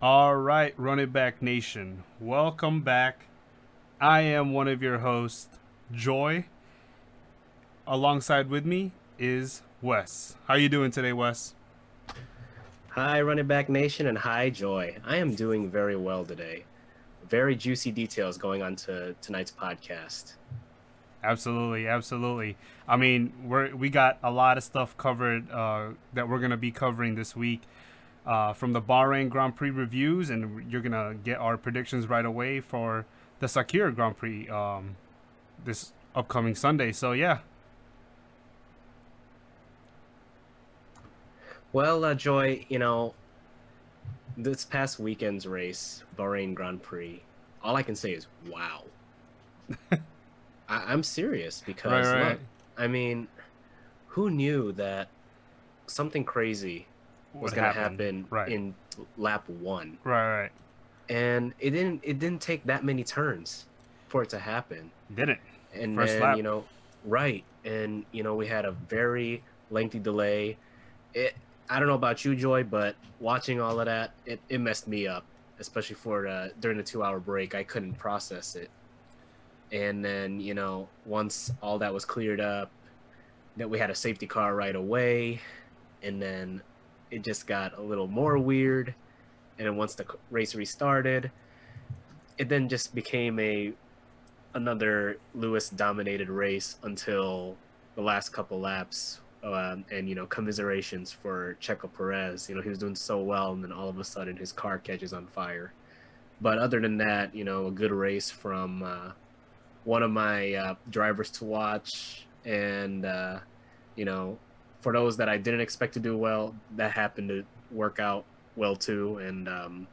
All right, Run It Back Nation. Welcome back. I am one of your hosts, Joy. Alongside with me is Wes. How you doing today, Wes? Hi, Running Back Nation, and hi, Joy. I am doing very well today. Very juicy details going on to tonight's podcast. Absolutely, absolutely. I mean, we're we got a lot of stuff covered uh, that we're gonna be covering this week uh, from the Bahrain Grand Prix reviews, and you're gonna get our predictions right away for the Sakhir Grand Prix um, this upcoming Sunday. So yeah. Well, uh, Joy, you know, this past weekend's race, Bahrain Grand Prix, all I can say is wow. I- am serious because right, right. Look, I mean, who knew that something crazy was going to happen right. in lap one? Right, right. And it didn't. It didn't take that many turns for it to happen. Didn't. And First then lap. you know, right, and you know we had a very lengthy delay. It. I don't know about you, Joy, but watching all of that, it, it messed me up, especially for uh, during the two hour break. I couldn't process it and then you know once all that was cleared up that we had a safety car right away and then it just got a little more weird. And then once the race restarted it then just became a another lewis dominated race until the last couple laps um, and you know commiserations for checo perez. You know he was doing so well and then all of a sudden his car catches on fire. But other than that you know a good race from uh, one of my uh, drivers to watch, and uh, you know, for those that I didn't expect to do well, that happened to work out well too. And um,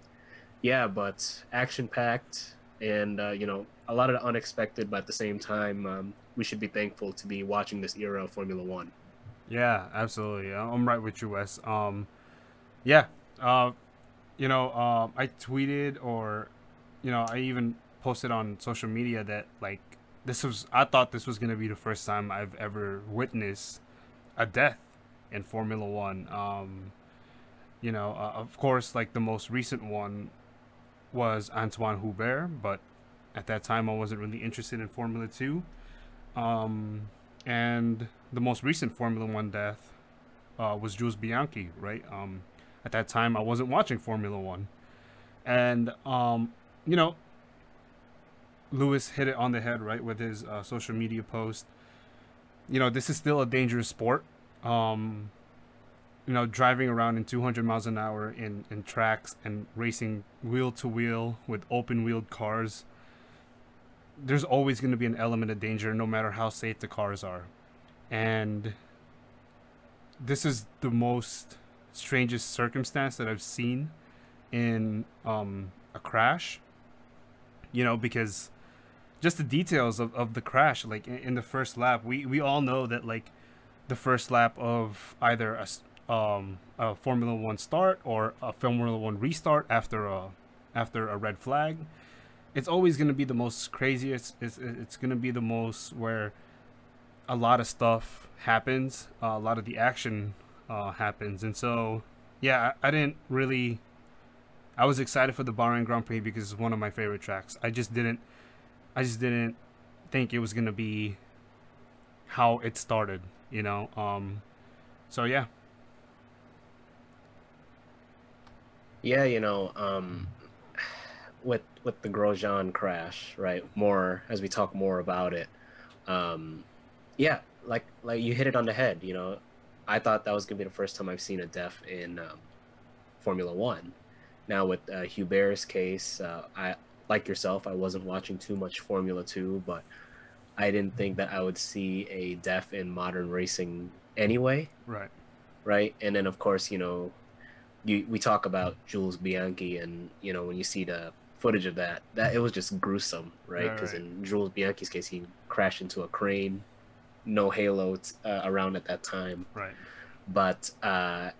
yeah, but action packed, and uh, you know, a lot of the unexpected, but at the same time, um, we should be thankful to be watching this era of Formula One. Yeah, absolutely. I'm right with you, Wes. Um, yeah, uh, you know, uh, I tweeted or, you know, I even posted on social media that like this was I thought this was gonna be the first time I've ever witnessed a death in Formula One. Um, you know, uh, of course, like the most recent one was Antoine Hubert, but at that time I wasn't really interested in Formula Two. Um, and the most recent Formula One death uh, was Jules Bianchi, right? Um, at that time I wasn't watching Formula One, and um, you know, Lewis hit it on the head, right, with his uh, social media post. You know, this is still a dangerous sport. Um, you know, driving around in 200 miles an hour in, in tracks and racing wheel to wheel with open wheeled cars, there's always going to be an element of danger no matter how safe the cars are. And this is the most strangest circumstance that I've seen in um, a crash. You know, because just the details of, of the crash like in, in, the first lap we we all know that like the first lap of either a, um, a formula 1 start or a formula 1 restart after a after a red flag it's always going to be the most craziest it's, it's going to be the most where a lot of stuff happens uh, a lot of the action uh, happens and so yeah I, I didn't really i was excited for the bahrain grand prix because it's one of my favorite tracks. I just didn't I just didn't think it was gonna be how it started, you know. Um, so yeah. Yeah, you know, um, with with the Grosjean crash, right? More as we talk more about it. Um, yeah, like like you hit it on the head. You know, I thought that was gonna be the first time I've seen a death in um, Formula One. Now with uh, Hubert's case, uh, I like yourself, I wasn't watching too much Formula 2, but I didn't think that I would see a death in modern racing anyway. Right. Right. And then, of course, you know, you, we talk about Jules Bianchi, and, you know, when you see the footage of that, that it was just gruesome, right? Because right, in Jules Bianchi's case, he crashed into a crane, no halo uh, around at that time. Right. But uh,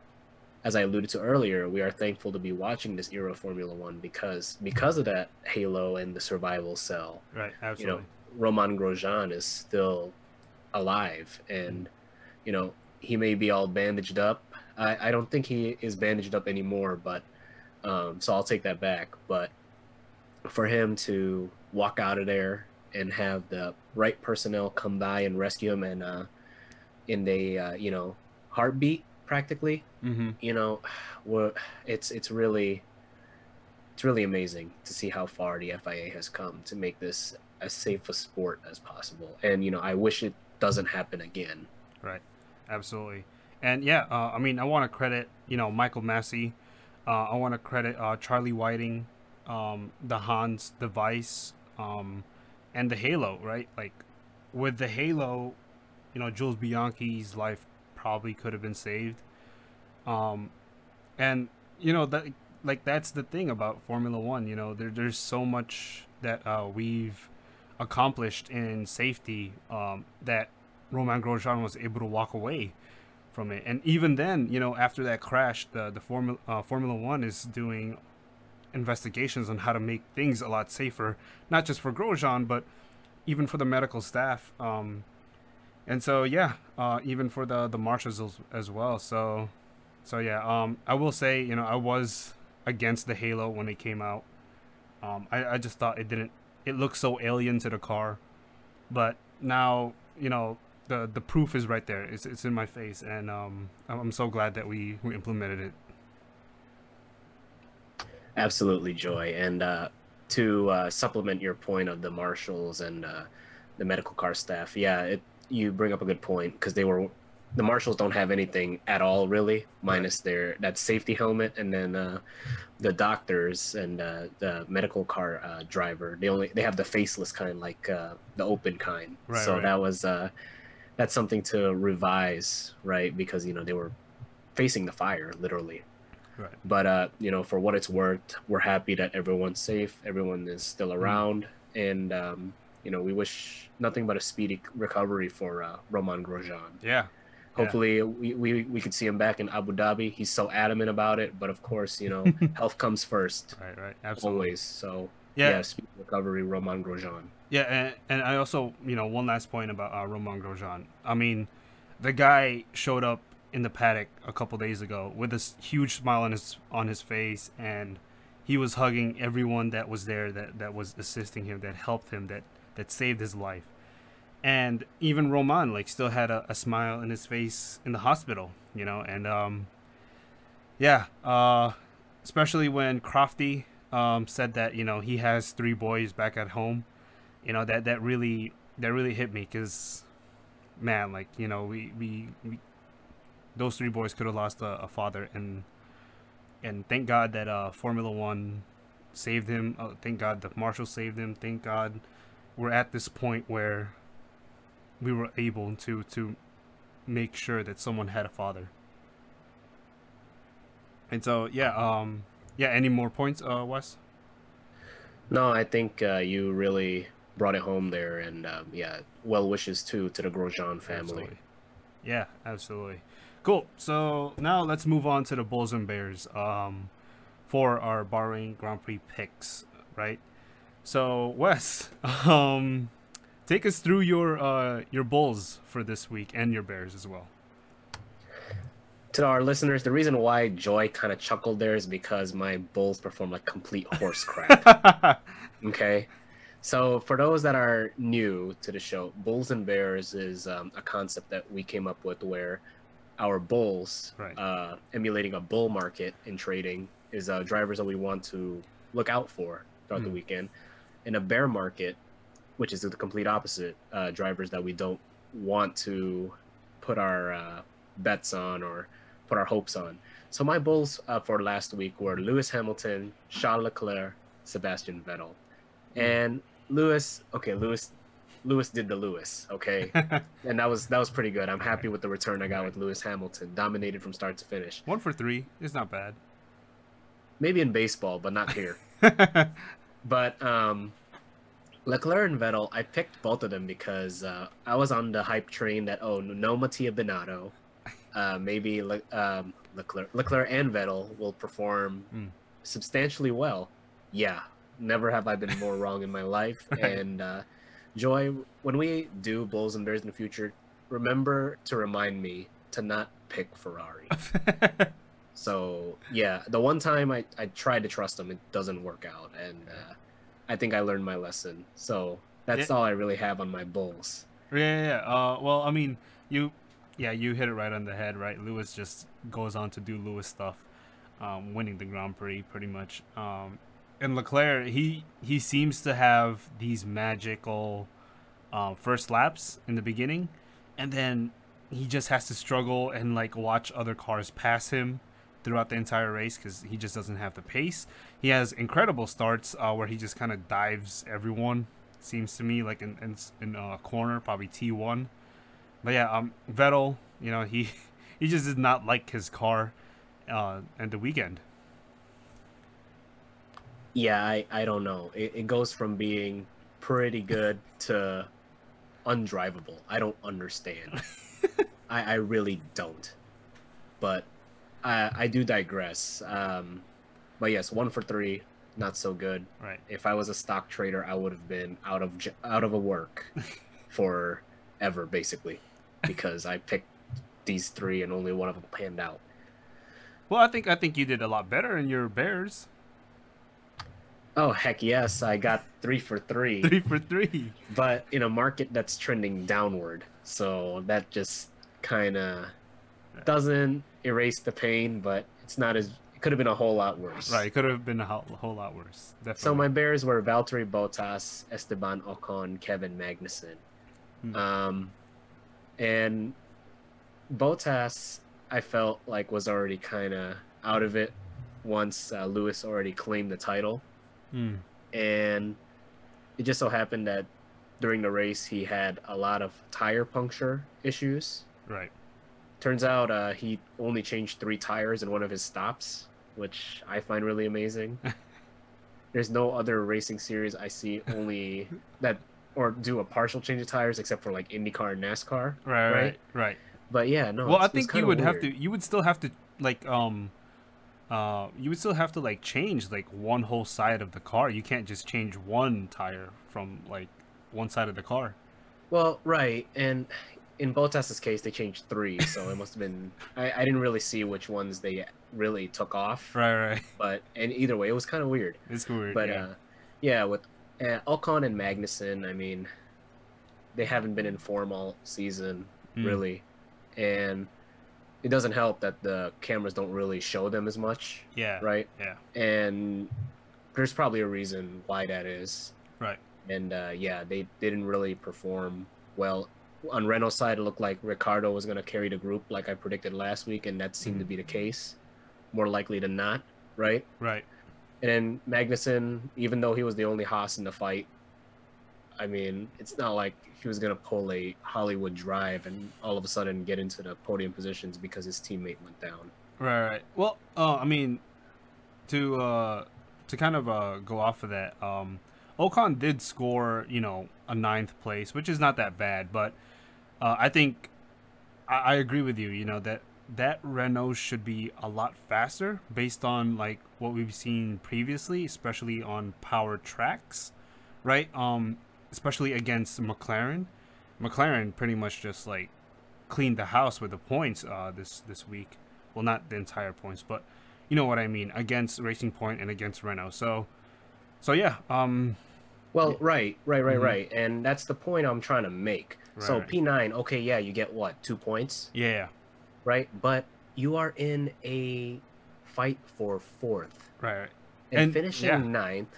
as I alluded to earlier, we are thankful to be watching this era of Formula One because because of that halo and the survival cell. Right, absolutely. You know, Romain Grosjean is still alive, and you know he may be all bandaged up. I, I don't think he is bandaged up anymore, but Um, so I'll take that back. But for him to walk out of there and have the right personnel come by and rescue him and uh, in a uh, you know heartbeat practically, Mm-hmm. you know, we're, it's it's really it's really amazing to see how far the FIA has come to make this as safe a sport as possible. And you know, I wish it doesn't happen again. Right. Absolutely. And yeah, uh, I mean, I want to credit, you know, Michael Masi. Uh, I want to credit uh, Charlie Whiting, um, the Hans device, um, and the Halo, right? Like, with the Halo, you know, Jules Bianchi's life probably could have been saved. Um, and, you know, that, like, that's the thing about Formula One, you know, there, there's so much that uh, we've accomplished in safety um, that Romain Grosjean was able to walk away from it. And even then, you know, after that crash, the the Formula uh, Formula One is doing investigations on how to make things a lot safer, not just for Grosjean, but even for the medical staff. Um, and so yeah, uh, even for the the marshals as, as well. So, so yeah, um, I will say, you know, I was against the Halo when it came out. Um, I, I just thought it didn't. It looked so alien to the car, but now you know the the proof is right there. It's it's in my face, and um, I'm, I'm so glad that we we implemented it. Absolutely, Joy. And uh, to uh, supplement your point of the marshals and uh, the medical car staff, yeah, it you bring up a good point because they were the marshals don't have anything at all really, minus their that safety helmet, and then uh, the doctors and uh, the medical car uh, driver. They only they have the faceless kind, like uh, the open kind. Right, so right. that was uh, that's something to revise, right? Because you know they were facing the fire literally. Right. But uh, you know, for what it's worth, we're happy that everyone's safe, everyone is still Mm-hmm. around, and um, you know, we wish nothing but a speedy recovery for uh, Romain Grosjean. Yeah. Hopefully, we, we we could see him back in Abu Dhabi. He's so adamant about it, but of course, you know, health comes first Right. Right. Absolutely. always. So Yeah. yeah, speedy recovery, Romain Grosjean. Yeah, and, and I also, you know, one last point about uh, Romain Grosjean. I mean, the guy showed up in the paddock a couple days ago with this huge smile on his on his face, and he was hugging everyone that was there that, that was assisting him, that helped him, that that saved his life. And even Romain like still had a, a smile in his face in the hospital, you know, and um, yeah, uh, especially when Crofty um, said that you know he has three boys back at home you know that that really that really hit me because man like you know we we, we those three boys could have lost a, a father and and thank god that uh formula one saved him uh, thank god the marshal saved him thank god we're at this point where we were able to to make sure that someone had a father and so yeah um yeah any more points uh wes No, I think uh, you really brought it home there, and um, yeah, well wishes too to the Grosjean family. Absolutely. Yeah, absolutely. Cool. So now let's move on to the Bulls and Bears um, for our Bahrain Grand Prix picks, right? So Wes, um, take us through your uh, your Bulls for this week and your Bears as well. To our listeners, the reason why Joy kind of chuckled there is because my Bulls perform like complete horse crap. okay. So, for those that are new to the show, Bulls and Bears is um, a concept that we came up with where our Bulls, Right. uh, emulating a bull market in trading, is uh, drivers that we want to look out for throughout the Mm. weekend. In a bear market, which is the complete opposite, uh, drivers that we don't want to put our uh, bets on or put our hopes on. So my bulls uh, for last week were Lewis Hamilton, Charles Leclerc, Sebastian Vettel, and Lewis. Okay, Lewis. Lewis did the Lewis. Okay, and that was that was pretty good. I'm happy with the return I got with Lewis Hamilton. Dominated from start to finish. One for three is not bad. Maybe in baseball, but not here. But um, Leclerc and Vettel, I picked both of them because uh, I was on the hype train that oh no Mattia Binotto, uh, maybe Le- um, Leclerc, Leclerc and Vettel will perform Mm. substantially well. Yeah, never have I been more wrong in my life. And uh, Joy, when we do Bulls and Bears in the future, remember to remind me to not pick Ferrari. So yeah, the one time I, I tried to trust him, it doesn't work out, and uh, I think I learned my lesson. So that's Yeah. all I really have on my Bulls. Yeah, yeah. yeah. Uh, well, I mean, you, yeah, you hit it right on the head, right? Lewis just goes on to do Lewis stuff, um, winning the Grand Prix pretty much. Um, and Leclerc, he he seems to have these magical um, first laps in the beginning, and then he just has to struggle and like watch other cars pass him throughout the entire race because he just doesn't have the pace. He has incredible starts uh, where he just kind of dives everyone. Seems to me like in in, in a corner, probably T one. But yeah, um, Vettel, you know he he just did not like his car, uh, and the weekend. Yeah, I, I don't know. It, it goes from being pretty good to undrivable. I don't understand. I, I really don't. But I, I do digress. Um, but yes, one for three, not so good. Right. If I was a stock trader, I would have been out of out of a work for ever, basically, because I picked these three and only one of them panned out. Well, I think I think you did a lot better in your Bears. Oh heck yes, I got three for three. Three for three. but in a market that's trending downward. So that just kind of doesn't erase the pain, but it's not as it could have been a whole lot worse. Right. It could have been a whole, a whole lot worse. Definitely. So my Bears were Valtteri Bottas, Esteban Ocon, Kevin Magnussen. Hmm. Um, and Bottas, I felt like was already kind of out of it once uh, Lewis already claimed the title Hmm. and it just so happened that during the race he had a lot of tire puncture issues. Right. Turns out uh, he only changed three tires in one of his stops, which I find really amazing. There's no other racing series I see only that or do a partial change of tires except for like IndyCar and NASCAR. Right. Right? Right. Right. But yeah, no. well, I think you would have to. You would still have to like um, uh, you would still have to like change like one whole side of the car. You can't just change one tire from like one side of the car. Well, right, and in Bottas's case, they changed three, so it must have been. I, I didn't really see which ones they really took off, Right. Right. but and either way, it was kind of weird. It's weird. But yeah. uh, yeah, with uh, Ocon and Magnussen, I mean, they haven't been in form all season, Mm. really, and it doesn't help that the cameras don't really show them as much, yeah. right? Yeah. And there's probably a reason why that is. Right. And uh, yeah, they didn't really perform well. On Renault's side, it looked like Ricciardo was going to carry the group, like I predicted last week, and that seemed to Mhm. be the case, more likely than not, right? Right. And then Magnussen, even though he was the only Haas in the fight, I mean, it's not like he was gonna pull a Hollywood drive and all of a sudden get into the podium positions because his teammate went down. Right, right. Well, uh, I mean, to uh, to kind of uh, go off of that, um, Ocon did score, you know, a ninth place, which is not that bad. But uh, I think I, I agree with you. You know that that Renault should be a lot faster based on like what we've seen previously, especially on power tracks, right? Um, especially against McLaren. McLaren pretty much just like cleaned the house with the points uh, this this week. Well, not the entire points, but you know what I mean against Racing Point and against Renault. So, so yeah, um, Well, right, right, right, Mhm. right, and that's the point I'm trying to make. So Right. P9, okay, yeah, you get what two points, yeah, right? But you are in a fight for fourth, right, right. and, And- finishing yeah. ninth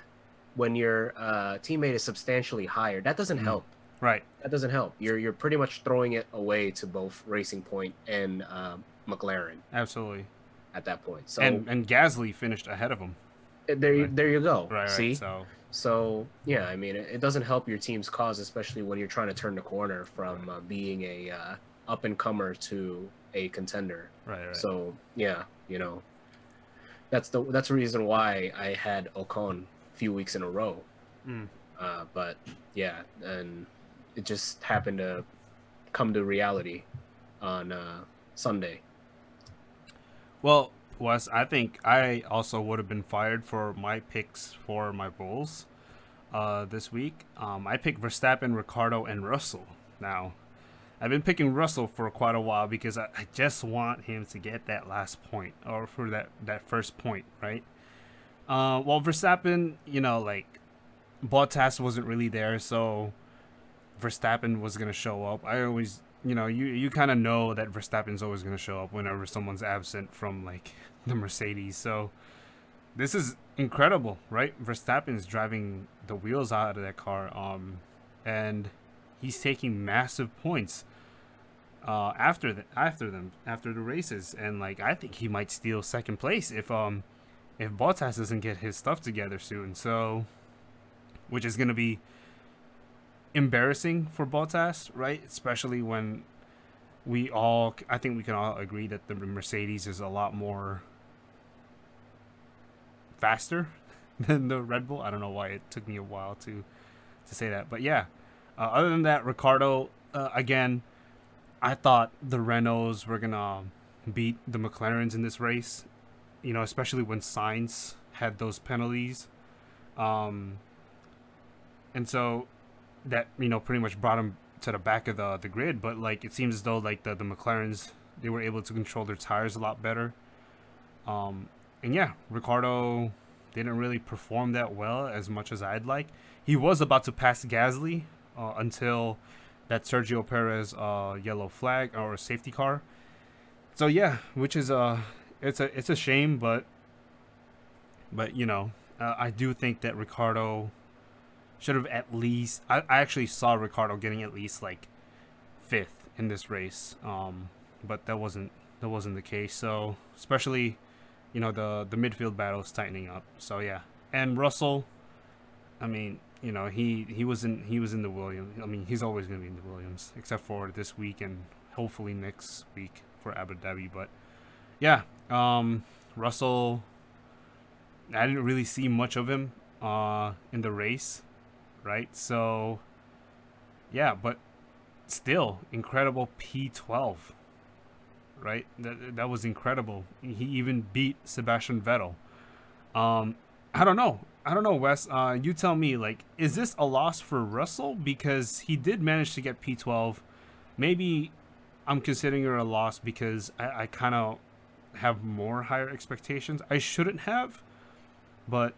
when your uh, teammate is substantially higher. That doesn't Mhm. help. right. that doesn't help. You're you're pretty much throwing it away to both Racing Point and um, McLaren Absolutely. at that point. So and and Gasly finished ahead of him. there you right. there you go. Right, See, right. So, so yeah, I mean, it, it doesn't help your team's cause, especially when you're trying to turn the corner from uh, being a uh, up and comer to a contender. right, right. So yeah, you know, that's the that's the reason why I had Ocon a few weeks in a row. Mm. Uh, but yeah, and it just happened to come to reality on uh, Sunday. Well, Wes, I think I also would have been fired for my picks for my Bulls uh, this week. Um, I picked Verstappen, Ricciardo, and Russell. Now, I've been picking Russell for quite a while because I, I just want him to get that last point or for that, that first point, right? Uh, well, Verstappen, you know, like Bottas wasn't really there, so Verstappen was gonna show up. I always, you know, you you kind of know that Verstappen's always gonna show up whenever someone's absent from like the Mercedes. So this is incredible, right? Verstappen's driving the wheels out of that car, um, and he's taking massive points uh, after the, after them after the races, and like I think he might steal second place if um if Bottas doesn't get his stuff together soon. So, which is gonna be embarrassing for Bottas, right? Especially when we all, I think we can all agree that the Mercedes is a lot more faster than the Red Bull. I don't know why it took me a while to to say that, but yeah. Uh, other than that, Ricciardo uh, again. I thought the Renaults were gonna beat the McLarens in this race, you know, especially when Sainz had those penalties. Um, and so that you know pretty much brought him to the back of the the grid. But like it seems as though like the the McLarens they were able to control their tires a lot better. Um, and yeah, Ricciardo didn't really perform that well as much as I'd like. He was about to pass Gasly uh, until that Sergio Perez uh, yellow flag or safety car. So yeah, which is uh it's a it's a shame, but but you know uh, I do think that Ricciardo should have at least. I, I actually saw Ricciardo getting at least like fifth in this race, um, but that wasn't that wasn't the case. So especially, you know, the the midfield battle is tightening up. So yeah, and Russell, I mean, you know, he he was in he was in the Williams. I mean, he's always going to be in the Williams, except for this week and hopefully next week for Abu Dhabi. But yeah, um, Russell. I didn't really see much of him uh, in the race right? So, yeah, but still, incredible P12, right? That, that was incredible. He even beat Sebastian Vettel. Um, I don't know. I don't know, Wes. Uh, you tell me, like, is this a loss for Russell? Because he did manage to get P12. Maybe I'm considering it a loss because I, I kind of have more higher expectations. I shouldn't have, but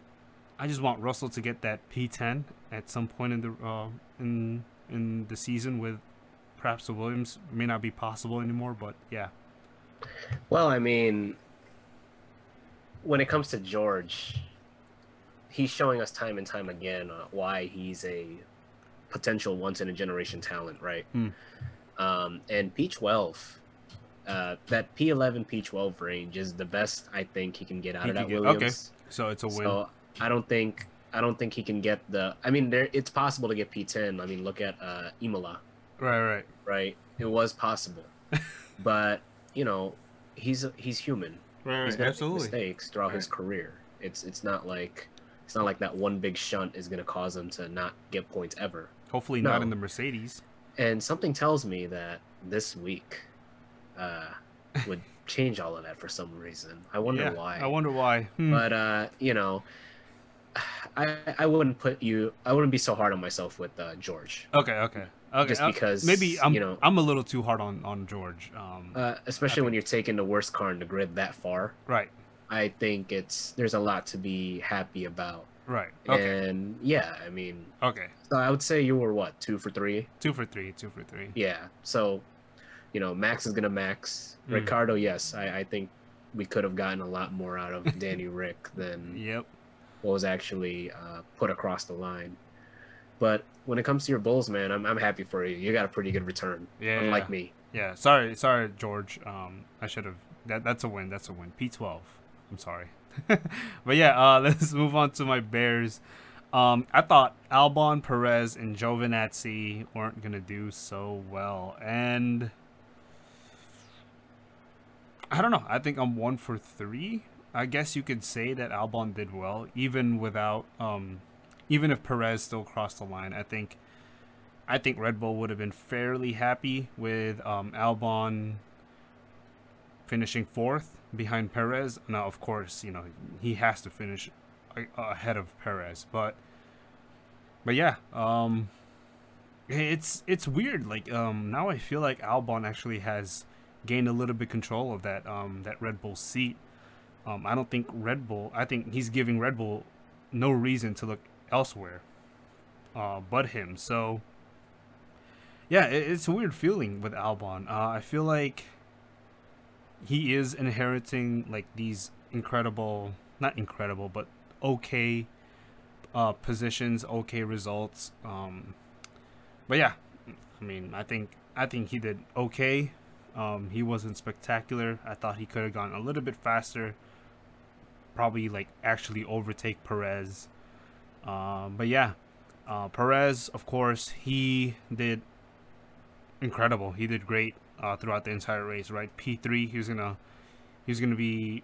I just want Russell to get that P10 at some point in the uh, in in the season with perhaps the Williams may not be possible anymore, but yeah. Well, I mean, when it comes to George, he's showing us time and time again uh, why he's a potential once in a generation talent, right? Mm. Um, and P12, uh, that P11 P12 range is the best I think he can get out he of that get, Williams. Okay, so it's a win. So I don't think I don't think he can get the. I mean, there it's possible to get P10. I mean, look at uh, Imola. Right, right, right. It was possible, but you know, he's he's human. Right, he's gonna absolutely. Make mistakes throughout right. his career. It's it's not like it's not like that one big shunt is going to cause him to not get points ever. Hopefully, no. not in the Mercedes. And something tells me that this week uh, would change all of that for some reason. I wonder yeah, why. I wonder why. Hmm. But uh, you know, I I wouldn't put you. I wouldn't be so hard on myself with uh, George. Okay, okay, okay. Just because maybe I'm you know I'm a little too hard on on George. Um, uh, especially when you're taking the worst car in the grid that far. Right. I think it's there's a lot to be happy about. Right. Okay. And yeah, I mean. Okay. So I would say you were what two for three. Two for three. Two for three. Yeah. So, you know, Max is gonna max. Mm. Ricciardo, yes, I I think we could have gotten a lot more out of Danny Rick than. Yep what was actually uh, put across the line. But when it comes to your Bulls, man, I'm, I'm happy for you. You got a pretty good return. Yeah. Unlike me. Yeah. Sorry, sorry, George. Um, I should have. That that's a win. That's a win. P12. I'm sorry. but yeah, uh, let's move on to my Bears. Um, I thought Albon, Perez, and Giovinazzi weren't gonna do so well, and I don't know. I think I'm one for three I guess you could say that Albon did well, even without, um, even if Perez still crossed the line. I think, I think Red Bull would have been fairly happy with um, Albon finishing fourth behind Perez. Now, of course, you know he has to finish ahead of Perez, but, but yeah, um, it's it's weird. Like um, now I feel like Albon actually has gained a little bit control of that um, that Red Bull seat. Um, I don't think Red Bull. I think he's giving Red Bull no reason to look elsewhere, uh, but him. So yeah, it, it's a weird feeling with Albon. Uh, I feel like he is inheriting like these incredible, not incredible, but okay uh, positions, okay results. Um, but yeah, I mean, I think I think he did okay. Um, he wasn't spectacular. I thought he could have gone a little bit faster. Probably like actually overtake Perez. Um, but yeah, uh, Perez, of course, he did incredible. He did great uh, throughout the entire race. Right, P three. He was gonna he was gonna be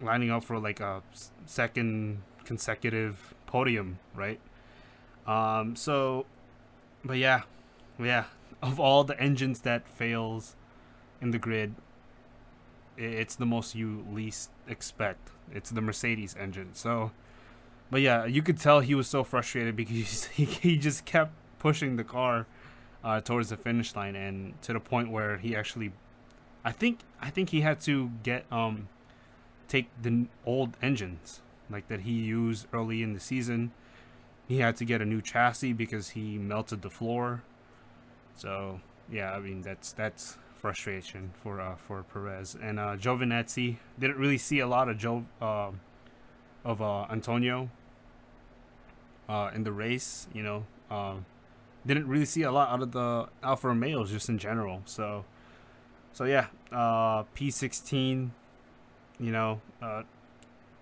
lining up for like a second consecutive podium. Right. Um. So, but yeah, yeah. Of all the engines that fails in the grid, it's the most you least expect. It's the Mercedes engine. So, but yeah, you could tell he was so frustrated because he, he just kept pushing the car uh, towards the finish line, and to the point where he actually, I think, I think he had to get um, take the old engines like that he used early in the season. He had to get a new chassis because he melted the floor so yeah, I mean that's that's frustration for uh, for Perez and uh, Giovinazzi didn't really see a lot of Joe uh, of uh, Antonio uh, in the race. You know, uh, didn't really see a lot out of the Alfa Romeos just in general. So so yeah, uh, P16. You know, uh,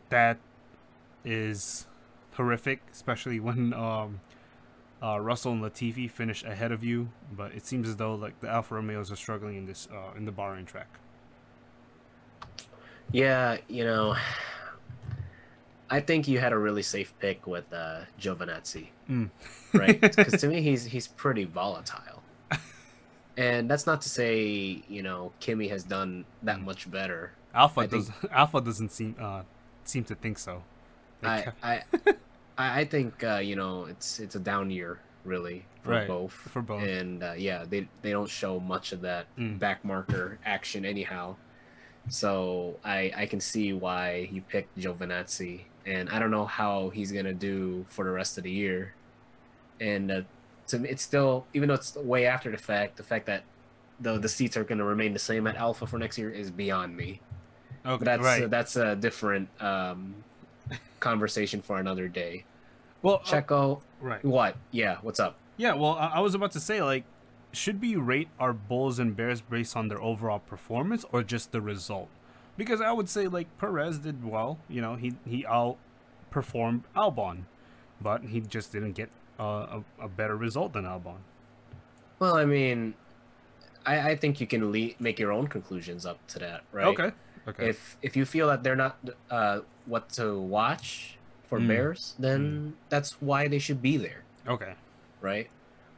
that is horrific, especially when um, uh, Russell and Latifi finish ahead of you, but it seems as though like the Alfa Romeos are struggling in this uh, in the Bahrain track. Yeah, you know, I think you had a really safe pick with uh, Giovinazzi, mm. right? Because to me, he's he's pretty volatile, and that's not to say you know Kimi has done that mm. much better. Alpha I does think, Alfa doesn't seem uh, seem to think so. I, I I think uh, you know it's it's a down year really for right. both for both and uh, yeah they they don't show much of that mm. back marker action anyhow so I I can see why you picked Giovinazzi and I don't know how he's gonna do for the rest of the year and uh, to me it's still even though it's way after the fact the fact that the the seats are gonna remain the same at Alfa for next year is beyond me okay but that's right. uh, that's a different um conversation for another day. Well, Checo, uh, right? What? Yeah. What's up? Yeah. Well, I, I was about to say like, should we rate our Bulls and Bears based on their overall performance or just the result? Because I would say like Perez did well. You know, he he outperformed Albon, but he just didn't get uh, a, a better result than Albon. Well, I mean, I, I think you can le- make your own conclusions up to that, right? Okay. Okay. If if you feel that they're not uh, what to watch for mm. Bears, then mm. that's why they should be there. Okay. Right.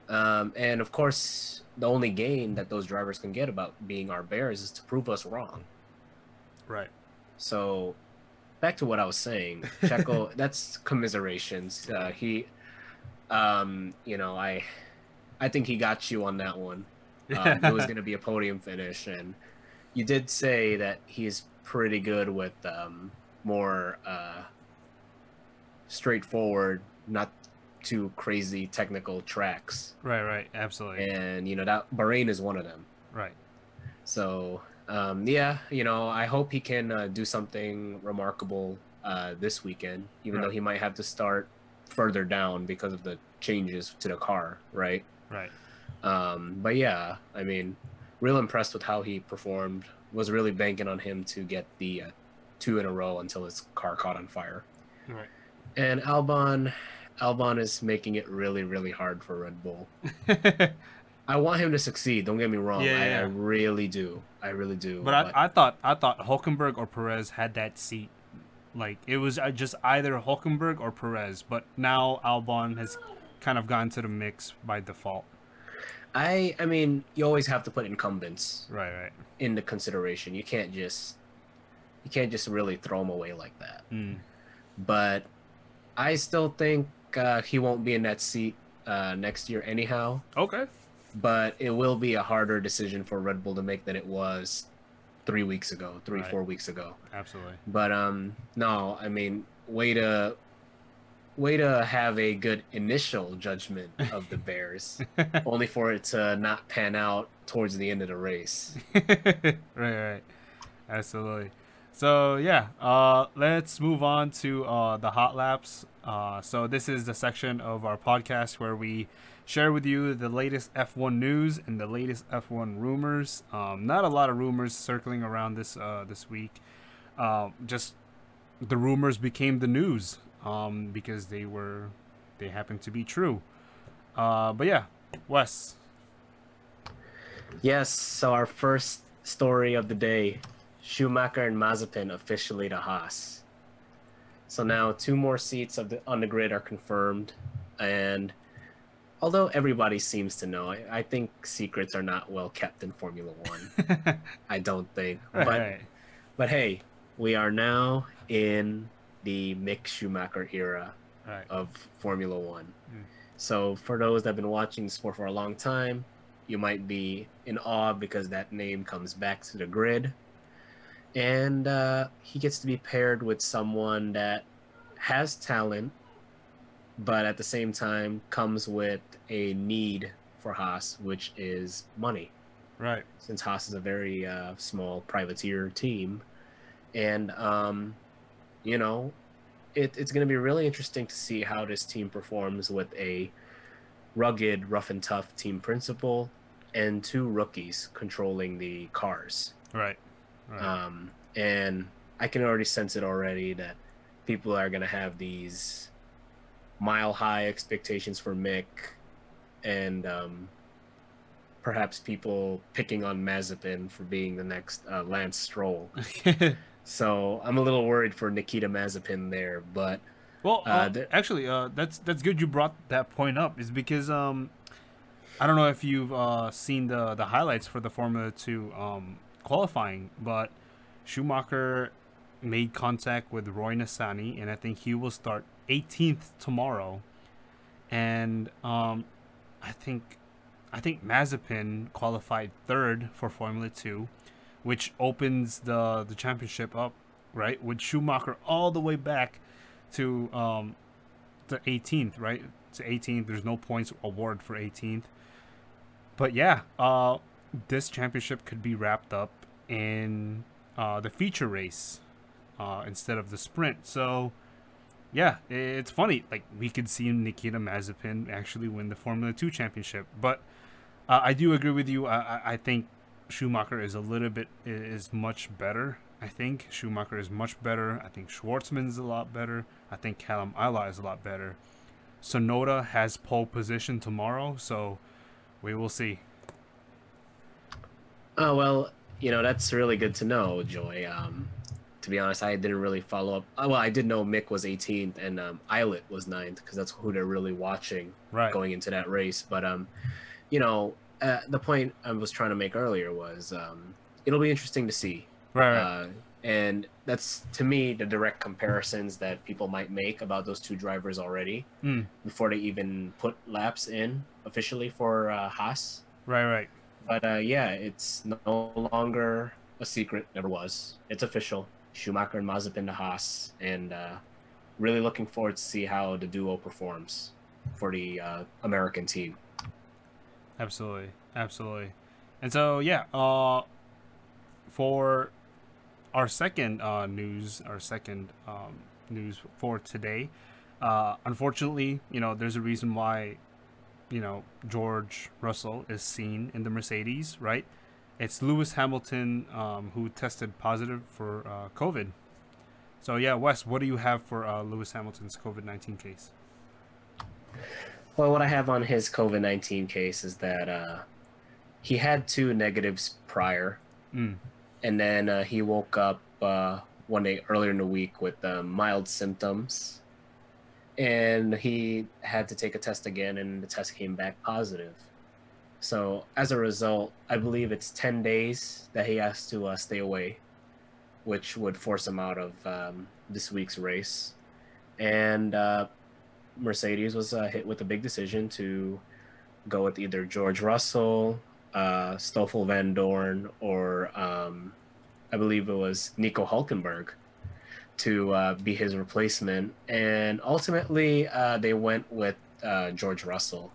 Um, and of course, the only gain that those drivers can get about being our Bears is to prove us wrong. Right. So, back to what I was saying, Checo. that's commiserations. Uh, he, um, you know, I, I think he got you on that one. Um, it was going to be a podium finish, and you did say that he's pretty good with um, more uh, straightforward, not too crazy technical tracks. Right, right, absolutely. And you know that Bahrain is one of them. Right. So um, yeah, you know, I hope he can uh, do something remarkable uh, this weekend, even right. though he might have to start further down because of the changes to the car. Right. Right. Um, but yeah, I mean, real impressed with how he performed. Was really banking on him to get the uh, two in a row until his car caught on fire. Right. And Albon, Albon is making it really, really hard for Red Bull. I want him to succeed. Don't get me wrong. Yeah, I, yeah. I really do. I really do. But, but, I, I thought I thought Hulkenberg or Perez had that seat. Like it was uh, just either Hulkenberg or Perez. But now Albon has kind of gone to the mix by default. I I mean, you always have to put incumbents right right into consideration. You can't just you can't just really throw them away like that. Mm. But I still think uh, he won't be in that seat uh, next year anyhow. Okay. But it will be a harder decision for Red Bull to make than it was three weeks ago, three Right. four weeks ago. Absolutely. But um, no, I mean, way to way to have a good initial judgment of the Bears, only for it to not pan out towards the end of the race. right, right. Absolutely. So yeah, uh, let's move on to uh, the hot laps. Uh, so this is the section of our podcast where we share with you the latest F1 news and the latest F1 rumors. Um, not a lot of rumors circling around this uh, this week. Um, just the rumors became the news um, because they were they happened to be true. Uh, but yeah, Wes. Yes, so our first story of the day Schumacher and Mazepin officially to Haas. So now two more seats of the, on the grid are confirmed. And although everybody seems to know, I, I think secrets are not well kept in Formula One. I don't think. But, Right. but hey, we are now in the Mick Schumacher era right. of Formula One. Mm. So for those that have been watching the sport for a long time, you might be in awe because that name comes back to the grid. And uh, he gets to be paired with someone that has talent, but at the same time comes with a need for Haas, which is money Right. since Haas is a very uh, small privateer team. And, um, you know, it, it's going to be really interesting to see how this team performs with a rugged, rough and tough team principal and two rookies controlling the cars. Right. Right. Um, and I can already sense it already that people are going to have these mile high expectations for Mick and um, perhaps people picking on Mazepin for being the next uh, Lance Stroll. So I'm a little worried for Nikita Mazepin there, but well, Uh, uh, the- actually, uh, that's that's good you brought that point up. Is because um, I don't know if you've uh, seen the the highlights for the Formula Two um, qualifying, but Schumacher made contact with Roy Nissany, and I think he will start 18th tomorrow. And um, I think I think Mazepin qualified third for Formula Two, which opens the the championship up, right? With Schumacher all the way back to um to 18th, right? To 18th. There's no points award for 18th. But yeah, uh, this championship could be wrapped up in uh, the feature race uh, instead of the sprint. So yeah, it's funny. Like we could see Nikita Mazepin actually win the Formula Two championship. But uh, I do agree with you. I, I think Schumacher is a little bit is much better. I think Schumacher is much better. I think Shwartzman's a lot better. I think Callum Ilott is a lot better. Tsunoda has pole position tomorrow, so we will see. Oh well, you know that's really good to know, Joy. Um, to be honest, I didn't really follow up. uh, Well, I did know Mick was 18th and um, Ilott was 9th because that's who they're really watching Right. going into that race. But um, you know, uh, the point I was trying to make earlier was um, it'll be interesting to see. Right. right. Uh, and that's to me the direct comparisons that people might make about those two drivers already Mm. before they even put laps in officially for uh, Haas. right. Right. But uh, yeah, it's no longer a secret. Never was. It's official. Schumacher and Mazepin to Haas, and uh, really looking forward to see how the duo performs for the uh, American team. Absolutely, absolutely. And so yeah, uh, for our second uh, news, our second um, news for today, uh, unfortunately, you know, there's a reason why, you know, George Russell is seen in the Mercedes, right? It's Lewis Hamilton um, who tested positive for uh, COVID. So yeah, Wes, what do you have for uh, Lewis Hamilton's COVID nineteen case? Well, what I have on his COVID 19 case is that uh, he had two negatives prior, Mm. and then uh, he woke up uh, one day earlier in the week with uh, mild symptoms. And he had to take a test again, and the test came back positive. So, as a result, I believe it's 10 days that he has to uh, stay away, which would force him out of um, this week's race. And uh, Mercedes was uh, hit with a big decision to go with either George Russell, uh, Stoffel Vandoorne, or um, I believe it was Nico Hulkenberg to uh, be his replacement. And ultimately, uh, they went with uh, George Russell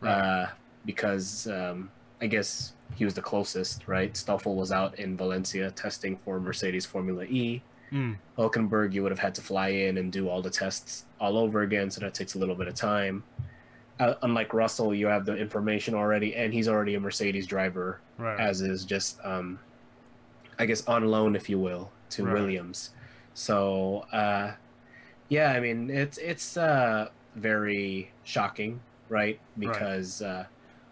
Right. uh, because um, I guess he was the closest, right? Stoffel was out in Valencia testing for Mercedes Formula E. Mm, Hulkenberg, you would have had to fly in and do all the tests all over again, so that takes a little bit of time. Uh, unlike Russell, you have the information already, and he's already a Mercedes driver, right. as is just, um, I guess, on loan, if you will, to Right. Williams. So, uh, yeah, I mean, it's it's uh, very shocking, right? Because uh,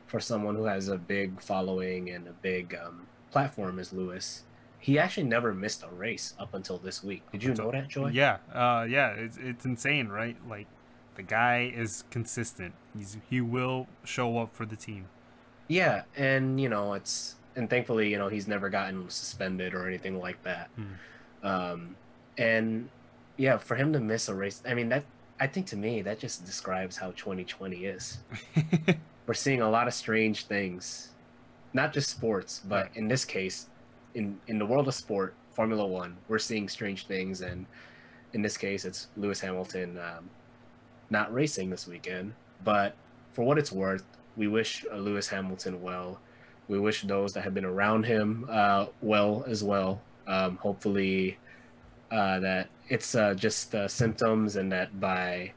for someone who has a big following and a big um, platform as Lewis, he actually never missed a race up until this week. Did you know that, Joy? Yeah, uh, yeah, it's it's insane, right? Like, the guy is consistent. He's he will show up for the team. Yeah, and you know it's and thankfully you know he's never gotten suspended or anything like that. Hmm. Um, and yeah, for him to miss a race, I mean that I think to me that just describes how 2020 is. We're seeing a lot of strange things, not just sports, but in this case, in in the world of sport, Formula One, we're seeing strange things, and in this case, it's Lewis Hamilton um, not racing this weekend. But for what it's worth, we wish Lewis Hamilton well. We wish those that have been around him uh, well as well. Um, hopefully, uh, that it's uh, just symptoms, and that by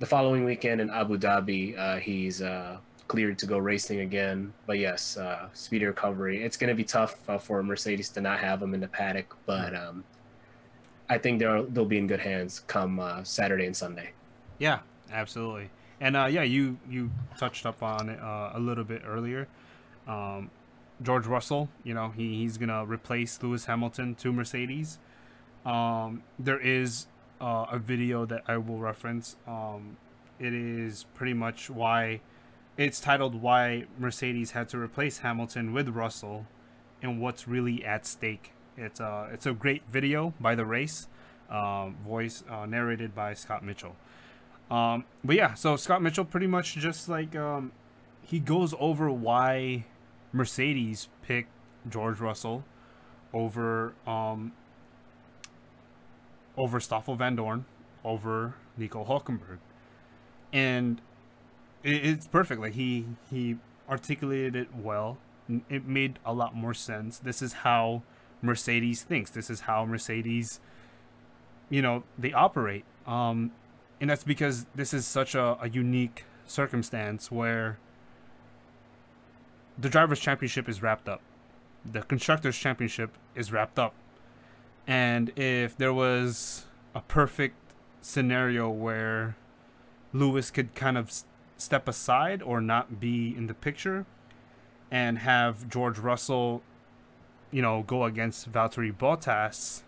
the following weekend in Abu Dhabi, uh, he's uh, cleared to go racing again. But yes, uh, speedy recovery. It's going to be tough uh, for Mercedes to not have him in the paddock, but um, I think they'll they'll be in good hands come uh, Saturday and Sunday. Yeah, absolutely. And uh, yeah, you you touched up on it uh, a little bit earlier. Um, George Russell, you know, he, he's gonna replace Lewis Hamilton to Mercedes. Um, there is uh, a video that I will reference. Um, it is pretty much why it's titled "Why Mercedes Had to Replace Hamilton with Russell and What's Really at Stake." It's a it's a great video by the race, um, voice uh, narrated by Scott Mitchell. Um, but yeah, so Scott Mitchell pretty much just like um, he goes over why Mercedes picked George Russell over um, over Stoffel Vandoorne, over Nico Hulkenberg, and it's perfect. Like he he articulated it well. It made a lot more sense. This is how Mercedes thinks. This is how Mercedes, you know, they operate. Um, and that's because this is such a, a unique circumstance where the drivers championship is wrapped up the constructors championship is wrapped up and if there was a perfect scenario where lewis could kind of step aside or not be in the picture and have george russell you know go against valtteri bottas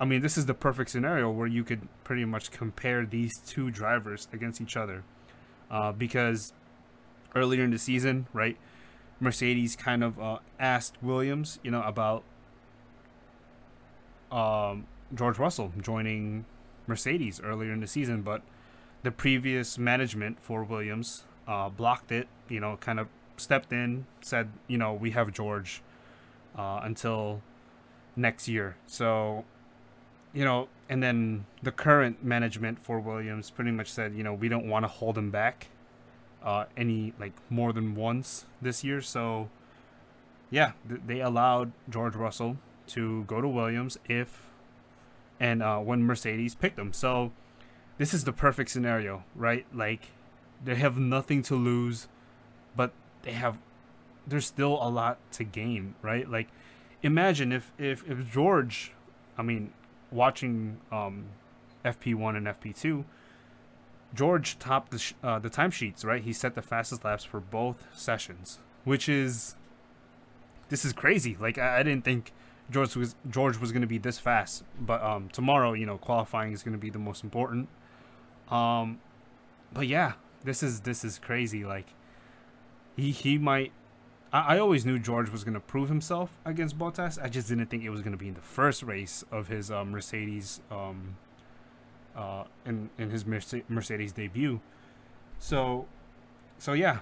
I mean, this is the perfect scenario where you could pretty much compare these two drivers against each other. Uh, because earlier in the season, right, Mercedes kind of uh, asked Williams, you know, about um, George Russell joining Mercedes earlier in the season, but the previous management for Williams uh, blocked it, you know, kind of stepped in, said, you know, we have George uh, until next year. So you know, and then the current management for Williams pretty much said, you know, we don't want to hold him back uh, any like more than once this year. So, yeah, th- they allowed George Russell to go to Williams if and uh, when Mercedes picked him. So, this is the perfect scenario, right? Like, they have nothing to lose, but they have there's still a lot to gain, right? Like, imagine if if if George, I mean, watching um, FP1 and FP2, George topped the sh- uh, the timesheets. Right, he set the fastest laps for both sessions, which is this is crazy. Like I, I didn't think George was George was going to be this fast, but um, tomorrow, you know, qualifying is going to be the most important. Um, but yeah, this is this is crazy. Like he he might. I, I always knew George was to prove himself against Bottas. I just didn't think it was to be in the first race of his um, Mercedes um, uh, in in his Mercedes debut. So, so yeah.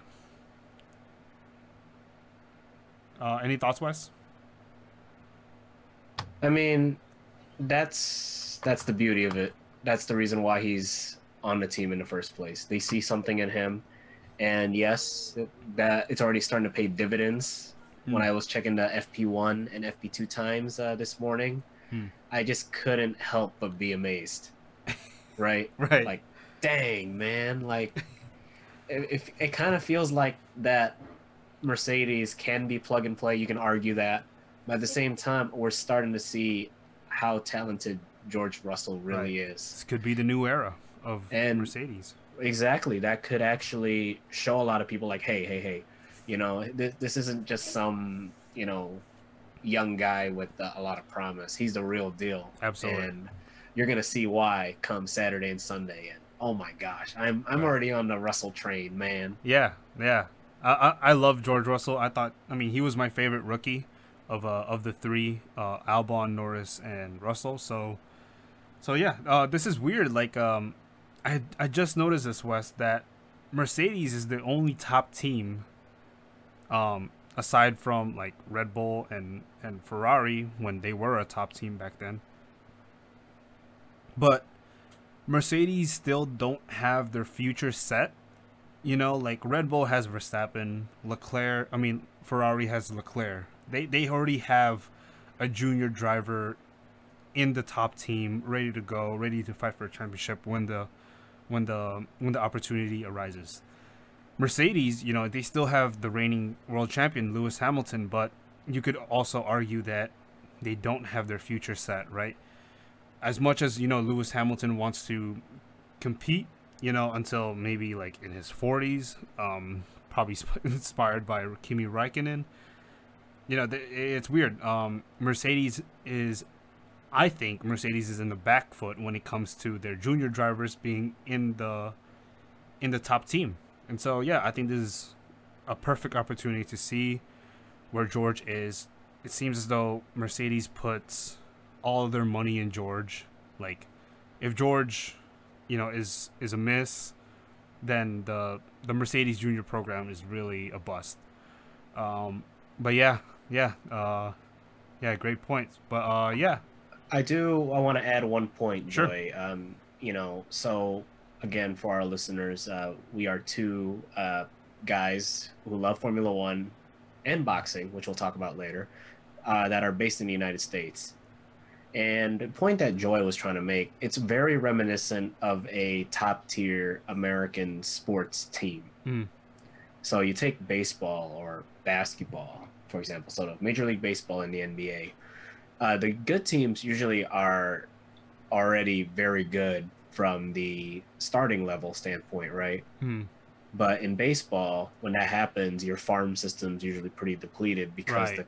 Uh, any thoughts, Wes? I mean, that's that's the beauty of it. That's the reason why he's on the team in the first place. They see something in him, and yes, that it's already starting to pay dividends. Hmm. When I was checking the FP1 and FP2 times uh, this morning, hmm. I just couldn't help but be amazed. right? right. Like, dang man, like, if it, it kind of feels like that Mercedes can be plug and play. You can argue that, but at the same time, we're starting to see how talented George Russell really right. is. This could be the new era of and Mercedes. Exactly. That could actually show a lot of people like, hey, hey, hey, you know, th- this isn't just some, you know, young guy with a lot of promise. He's the real deal. Absolutely. And you're gonna see why come Saturday and Sunday. And oh my gosh, I'm I'm right. already on the Russell train, man. Yeah, yeah. I, I, I love George Russell. I thought, I mean, he was my favorite rookie of uh, of the three, uh, Albon, Norris, and Russell. So, so yeah, uh, this is weird. Like, um, I I just noticed this, Wes, that Mercedes is the only top team, um, aside from like Red Bull and and Ferrari when they were a top team back then. But Mercedes still don't have their future set you know, like Red Bull has Verstappen, Leclerc. I mean, Ferrari has Leclerc. They they already have a junior driver in the top team, ready to go, ready to fight for a championship when the when the when the opportunity arises. Mercedes, you know, they still have the reigning world champion Lewis Hamilton, but you could also argue that they don't have their future set, right? As much as, you know, Lewis Hamilton wants to compete you know, until maybe like in his 40s, um, probably inspired by Kimi Raikkonen. You know, it's weird. Um, Mercedes is, I think Mercedes is in the back foot when it comes to their junior drivers being in the, in the top team. And so, yeah, I think this is a perfect opportunity to see where George is. It seems as though Mercedes puts all their money in George. Like, if George you know is is a miss, then the the Mercedes Junior program is really a bust. Um, but yeah, yeah, uh, yeah, great points. But uh, yeah, I do. I want to add one point, Joy. Sure. Um, you know, so again, for our listeners, uh, we are two uh, guys who love Formula One and boxing, which we'll talk about later, uh, that are based in the United States. And the point that Joy was trying to make, it's very reminiscent of a top tier American sports team. Mm. So you take baseball or basketball, for example, so the Major League Baseball and the NBA. Uh, the good teams usually are already very good from the starting level standpoint, right? Mm. But in baseball, when that happens, your farm system's usually pretty depleted because right. the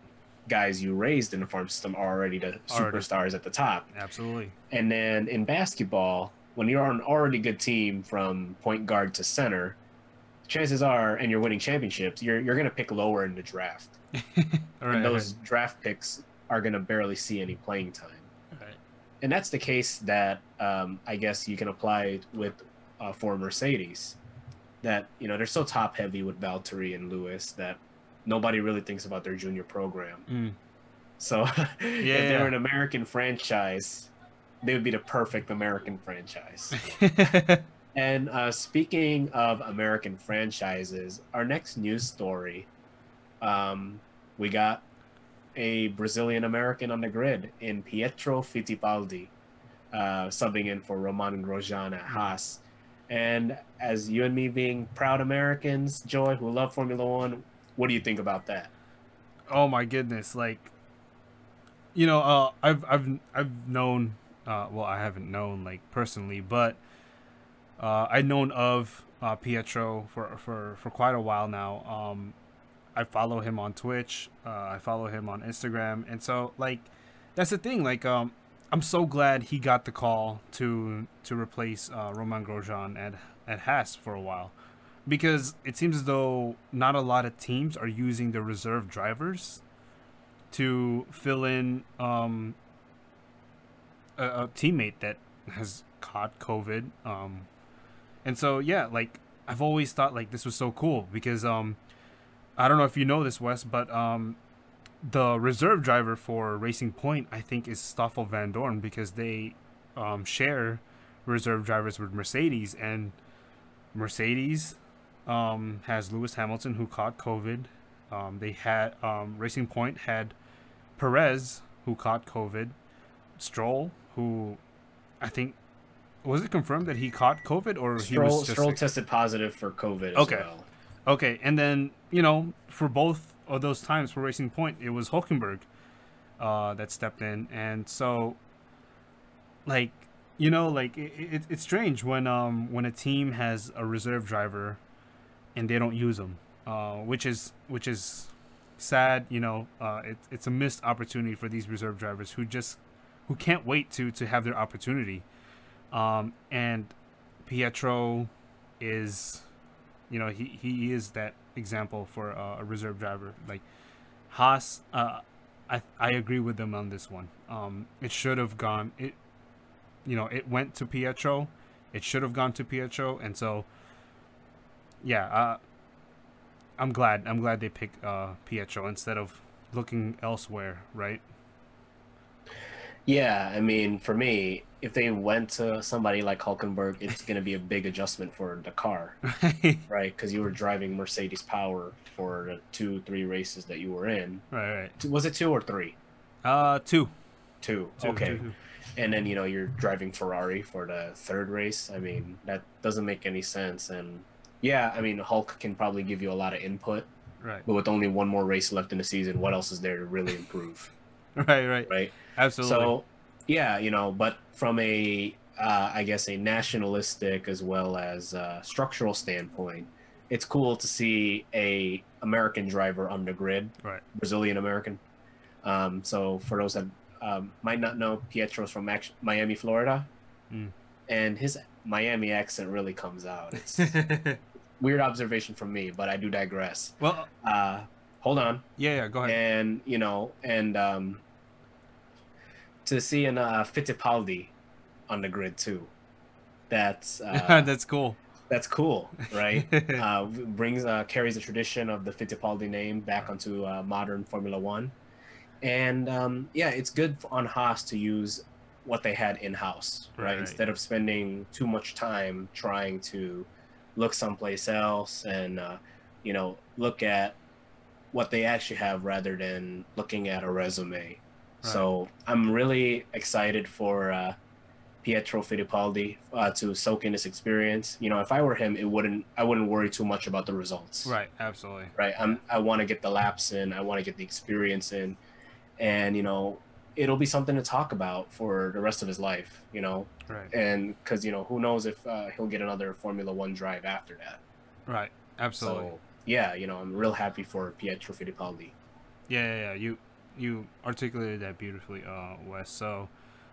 guys you raised in the farm system are already the superstars at the top. Absolutely. And then in basketball, when you're on an already good team from point guard to center, chances are, and you're winning championships, you're you're gonna pick lower in the draft. right, and those right. draft picks are gonna barely see any playing time. Right. And that's the case that um, I guess you can apply with uh, for Mercedes. That you know they're so top heavy with Valtteri and Lewis that nobody really thinks about their junior program. Mm. So yeah. if they're an American franchise, they would be the perfect American franchise. and uh, speaking of American franchises, our next news story, um, we got a Brazilian American on the grid in Pietro Fittipaldi, uh, subbing in for Romain Grosjean at Haas. And as you and me being proud Americans, Joy, who love Formula One, what do you think about that? Oh my goodness! Like, you know, uh, I've I've I've known. Uh, well, I haven't known like personally, but uh, I've known of uh, Pietro for, for for quite a while now. Um, I follow him on Twitch. Uh, I follow him on Instagram, and so like that's the thing. Like, um, I'm so glad he got the call to to replace uh, Romain Grosjean at at Haas for a while because it seems as though not a lot of teams are using the reserve drivers to fill in um, a, a, teammate that has caught COVID. Um, and so yeah, like I've always thought like this was so cool because um, I don't know if you know this, Wes, but um, the reserve driver for Racing Point I think is Stoffel Vandoorne because they um, share reserve drivers with Mercedes and Mercedes um, has Lewis Hamilton who caught COVID. Um, they had um, Racing Point had Perez who caught COVID, Stroll who I think was it confirmed that he caught COVID or Stroll, he was Stroll tested positive for COVID. As Okay. Well. Okay, and then you know for both of those times for Racing Point, it was Hulkenberg uh, that stepped in, and so like you know like it, it, it's strange when um when a team has a reserve driver and they don't use them, uh, which is which is sad. You know, uh, it, it's a missed opportunity for these reserve drivers who just who can't wait to to have their opportunity. Um, and Pietro is you know he, he is that example for a reserve driver. Like haas uh, I, I agree with them on this one. Um, it should have gone it you know it went to pietro. It should have gone to pietro. And so yeah uh, i'm glad i'm glad they picked uh, pietro instead of looking elsewhere right? Yeah, I mean, for me, if they went to somebody like Hulkenberg, it's going to be a big adjustment for the car, right? Because you were driving Mercedes Power for the two, three races that you were in. right right Was it two or three? uh two, Two. two okay. two, two. And then you know you're driving Ferrari for the third race. I mean, that doesn't make any sense. And yeah, I mean, Hulk can probably give you a lot of input, right but with only one more race left in the season, what else is there to really improve, right right right? absolutely So, yeah, you know, but from a, uh, I guess, a nationalistic as well as uh, structural standpoint, it's cool to see a American driver on the grid, right Brazilian American. Um, so, for those that um, might not know, Pietro's from Miami, Florida, Mm. and his Miami accent really comes out. It's weird observation from me, but I do digress. well Uh, hold on yeah yeah go ahead and you know, and um, to see an uh, Fittipaldi on the grid too. That's uh, that's cool that's cool, right? uh, brings uh, carries the tradition of the Fittipaldi name back onto uh, modern Formula One, and um, yeah, it's good on Haas to use what they had in house, right? Right. Instead of spending too much time trying to look someplace else and uh, you know look at what they actually have rather than looking at a resume. So I'm really excited for uh, Pietro Fittipaldi uh, to soak in this experience. You know, if I were him, it wouldn't I wouldn't worry too much about the results. right absolutely Right. I'm I want to get the laps in. I want to get the experience in, and you know, it'll be something to talk about for the rest of his life. You know, right and because you know who knows if uh, he'll get another Formula One drive after that. right absolutely So yeah, you know, I'm real happy for Pietro Fittipaldi. Yeah, yeah, yeah. You you articulated that beautifully, uh, Wes. So,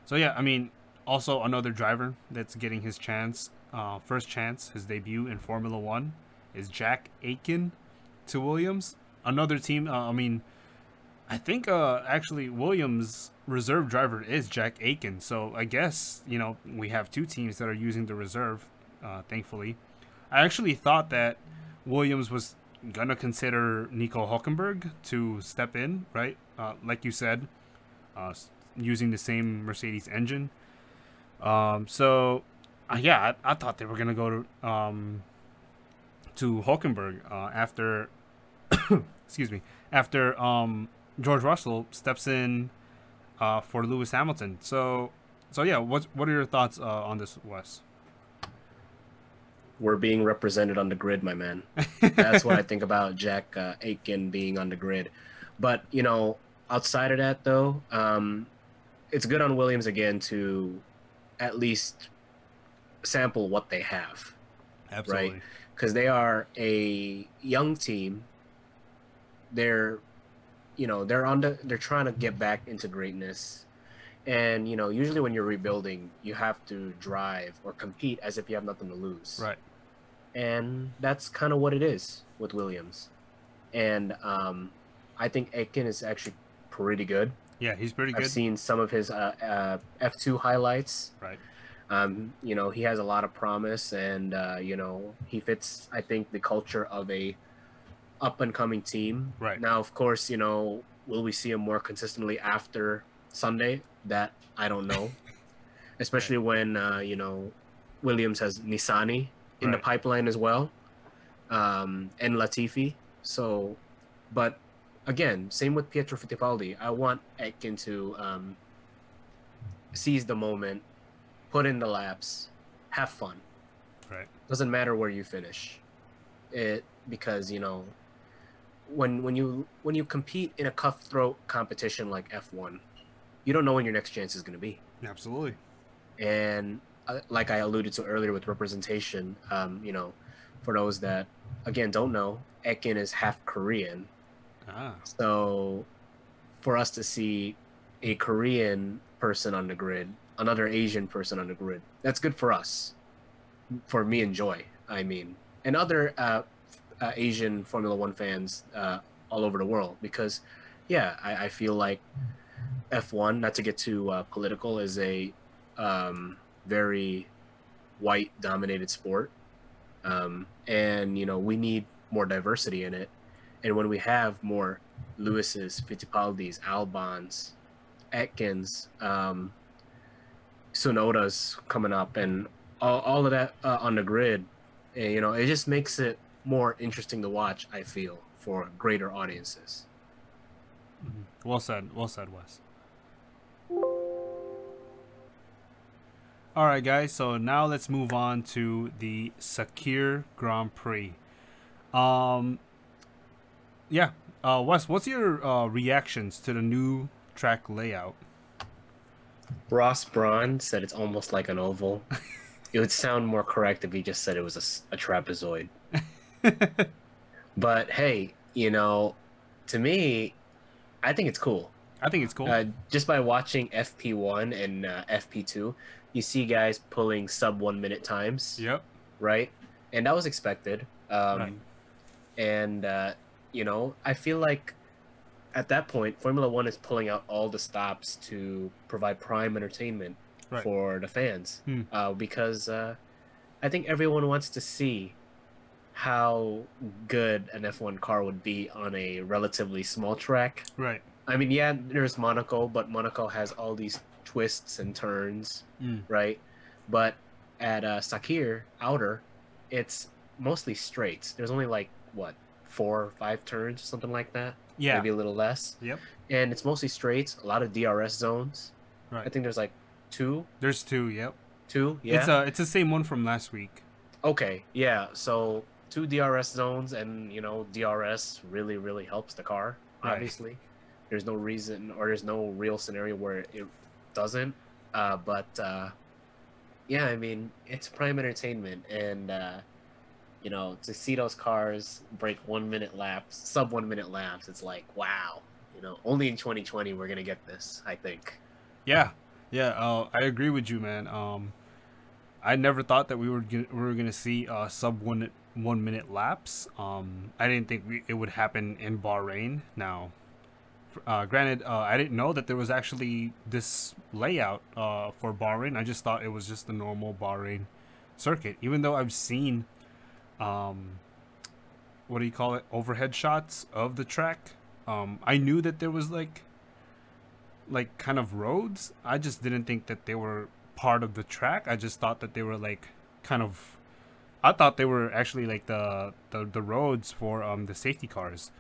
so yeah. I mean, also another driver that's getting his chance, uh, first chance, his debut in Formula One, is Jack Aitken to Williams. Another team. Uh, I mean, I think uh, actually Williams reserve driver is Jack Aitken. So I guess you know we have two teams that are using the reserve. Uh, thankfully, I actually thought that Williams was gonna consider Nico Hulkenberg to step in, right? Uh, like you said, uh, using the same Mercedes engine. Um, so, uh, yeah, I, I thought they were gonna go to um, to Hulkenberg uh, after, excuse me, after um, George Russell steps in uh, for Lewis Hamilton. So, so yeah, what what are your thoughts uh, on this, Wes? We're being represented on the grid, my man. That's what I think about Jack uh, Aitken being on the grid. But you know, outside of that, though, um, it's good on Williams again to at least sample what they have Absolutely. because they are a young team. They're, you know, they're on the they're trying to get back into greatness, and you know, usually when you're rebuilding, you have to drive or compete as if you have nothing to lose Right. and that's kind of what it is with Williams. And um, I think Aitken is actually pretty good. Yeah, he's pretty good. I've seen some of his uh, uh, F2 highlights. Right. Um, you know, he has a lot of promise, and uh, you know, he fits. I think the culture of a up and coming team. Right. now, of course, you know, will we see him more consistently after Sunday? That I don't know. Especially when uh, you know Williams has Nissany in the pipeline as well, um, and Latifi. So, but again, same with Pietro Fittipaldi. I want Aitken to um, seize the moment, put in the laps, have fun. Right. Doesn't matter where you finish, it because you know when when you when you compete in a cutthroat competition like F1, you don't know when your next chance is going to be. Absolutely. And uh, like I alluded to earlier with representation, um, you know, for those that again don't know, Aitken is half Korean. Ah. So for us to see a Korean person on the grid, another Asian person on the grid, that's good for us. For me and Joy, I mean, and other uh, uh, Asian Formula One fans uh, all over the world, because yeah, I, I feel like F1, not to get too uh, political, is a um, very white dominated sport. Um, and, you know, we need more diversity in it. And when we have more Lewis's, Fittipaldi's, Albons, Aitkens, um, Tsunoda's coming up, and all, all of that uh, on the grid, eh, you know, it just makes it more interesting to watch, I feel, for greater audiences. Mhm. Well said. Well said, Wes. All right, guys. So now let's move on to the Sakhir Grand Prix. Um, yeah. Uh, Wes, what's your uh, reactions to the new track layout? Ross Braun said it's almost like an oval. it would sound more correct if he just said it was a trapezoid. But hey, you know, to me, I think it's cool. I think it's cool. Uh, just by watching FP1 and uh, FP2, you see guys pulling sub one minute times, yep. right? And that was expected. Um, Right. And, uh, you know, I feel like at that point, Formula One is pulling out all the stops to provide prime entertainment Right. for the fans. Hmm. Uh, because uh, I think everyone wants to see how good an F1 car would be on a relatively small track. Right. I mean, yeah, there's Monaco, but Monaco has all these twists and turns, Mm. right? But at uh, Sakhir Outer, it's mostly straights. There's only like what four or five turns, something like that. Yeah. maybe a little less. Yep. And it's mostly straights. A lot of DRS zones. Right. I think there's like two, There's two. Yep. two. Yeah. It's a it's the same one from last week. Okay, yeah. So two DRS zones, and you know, DRS really, really helps the car. Right. Obviously, there's no reason or there's no real scenario where it doesn't. Uh, but uh, yeah, I mean, it's prime entertainment, and uh, you know, to see those cars break one minute laps, sub one minute laps, it's like wow. You know, only in 2020 we're gonna get this. I think. Yeah, yeah, uh, I agree with you, man. Um, I never thought that we were gonna, we were gonna see uh, sub one one minute laps. Um, I didn't think we, it would happen in Bahrain. Now, uh, granted, uh, I didn't know that there was actually this layout uh, for Bahrain. I just thought it was just the normal Bahrain circuit. Even though I've seen, um, what do you call it, overhead shots of the track. Um, I knew that there was like like kind of roads. I just didn't think that they were part of the track. I just thought that they were like kind of I thought they were actually like the the, the roads for um the safety cars.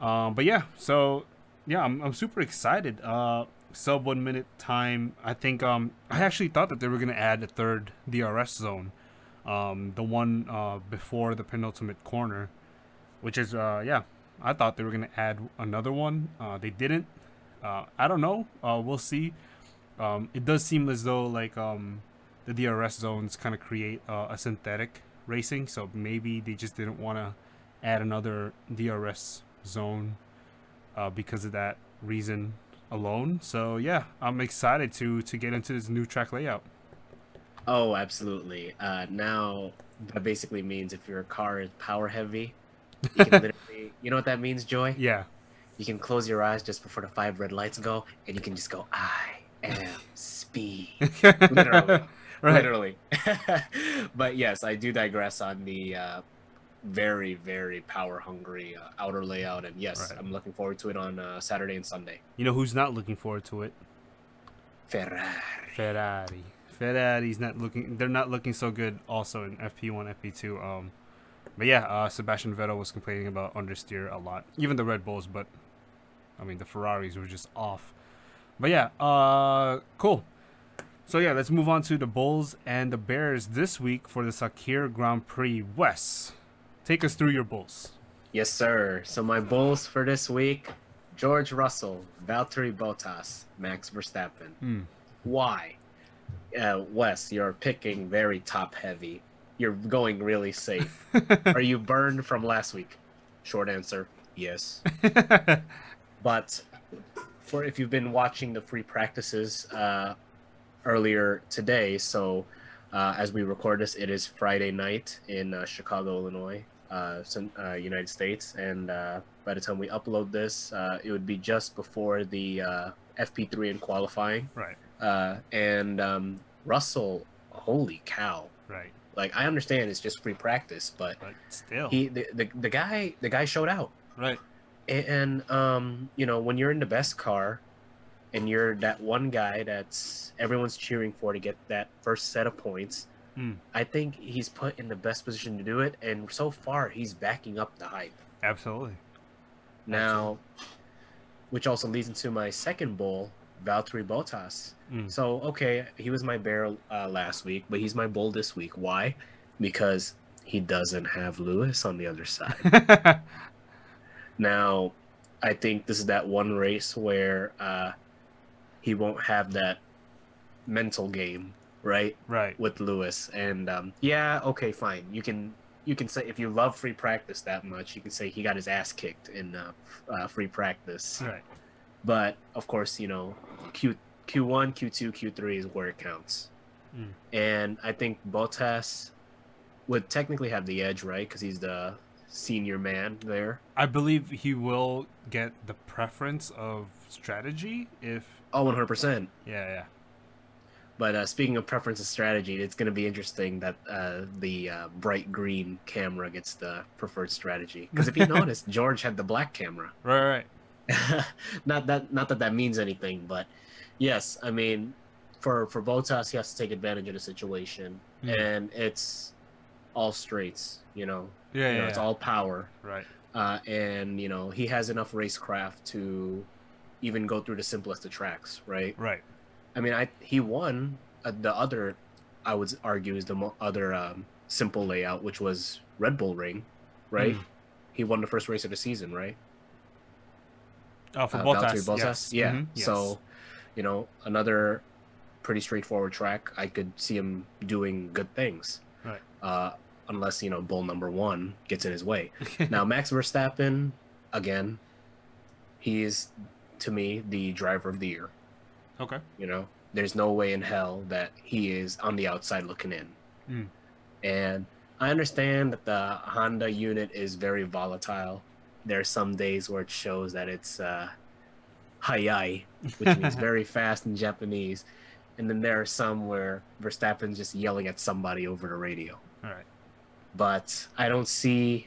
Um but yeah, so yeah, I'm I'm super excited. Uh sub 1 minute time. I think um I actually thought that they were to add a third DRS zone. Um the one uh before the penultimate corner, which is uh yeah, I thought they were going to add another one. Uh they didn't. Uh, I don't know. Uh, we'll see. Um, it does seem as though like um, the DRS zones kind of create uh, a synthetic racing, so maybe they just didn't want to add another DRS zone because of that reason alone. So yeah, I'm excited to to get into this new track layout. Oh, absolutely. Uh, now that basically means if your car is power heavy, you can literally, you know what that means, Joy? Yeah, You can close your eyes just before the five red lights go, and you can just go, I am speed. Literally. Right. literally. but yes, I do digress on the uh, very, very power hungry uh, outer layout, and yes, Right. I'm looking forward to it on uh, Saturday and Sunday. You know who's not looking forward to it? Ferrari. Ferrari. Ferrari's not looking. They're not looking so good. Also in FP1, FP2. Um, but yeah, uh, Sebastian Vettel was complaining about understeer a lot. Even the Red Bulls, but I mean the Ferraris were just off. But yeah, uh, cool. So yeah, let's move on to the Bulls and the Bears this week for the Sakhir Grand Prix West. Take us through your Bulls. Yes, sir. So my bulls for this week: George Russell, Valtteri Bottas, Max Verstappen. Hmm. Why? Uh, Wes, you're picking very top heavy. You're going really safe. Are you burned from last week? Short answer: Yes. But for if you've been watching the free practices uh, earlier today, so uh, as we record this, it is Friday night in uh, Chicago, Illinois, uh, uh, United States, and uh, by the time we upload this, uh, it would be just before the uh, FP3 in qualifying. right. Uh, and um, Russell, holy cow! Right. Like I understand it's just free practice, but But still. he the, the, the guy the guy showed out right. and um you know when you're in the best car and you're that one guy that's everyone's cheering for to get that first set of points Hmm. i think he's put in the best position to do it and so far he's backing up the hype Absolutely. now which also leads into my second bull valtteri bottas Mm. so okay he was my bear uh, last week but he's my bull this week why because he doesn't have lewis on the other side Now, I think this is that one race where uh, he won't have that mental game, right, right. with Lewis. And um, yeah, okay, fine. You can you can say if you love free practice that much, you can say he got his ass kicked in uh, uh, free practice. Right. But of course, you know, Q Q one, Q two, Q three is where it counts. Mm. And I think Bottas would technically have the edge, right? Because he's the senior man there. I believe he will get the preference of strategy if Oh, 100%. yeah yeah But uh, speaking of preference and strategy, it's going to be interesting that uh, the uh, bright green camera gets the preferred strategy. Because if you notice, George had the black camera. right right not that not that that means anything, but yes, I mean, for for Bottas, he has to take advantage of the situation, Mm. and it's all straights. You know, yeah you know yeah, it's all power, right uh, and you know he has enough racecraft to even go through the simplest of tracks, right? right I mean, I he won uh, the other. I would argue is the mo- other um, simple layout, which was Red Bull Ring, right? Mm. He won the first race of the season, right? Oh for Uh, Bottas, Valtteri Bottas? yes. Yeah. Mhm, yes. So, you know, another pretty straightforward track. I could see him doing good things. Right. Uh, unless you know, Bull number one gets in his way. now, Max Verstappen, again, he is to me the driver of the year. okay You know, there's no way in hell that he is on the outside looking in. Mm. And I understand that the Honda unit is very volatile. There are some days where it shows that it's uh, hayai, which means very fast in Japanese. And then there are some where Verstappen's just yelling at somebody over the radio. all right But I don't see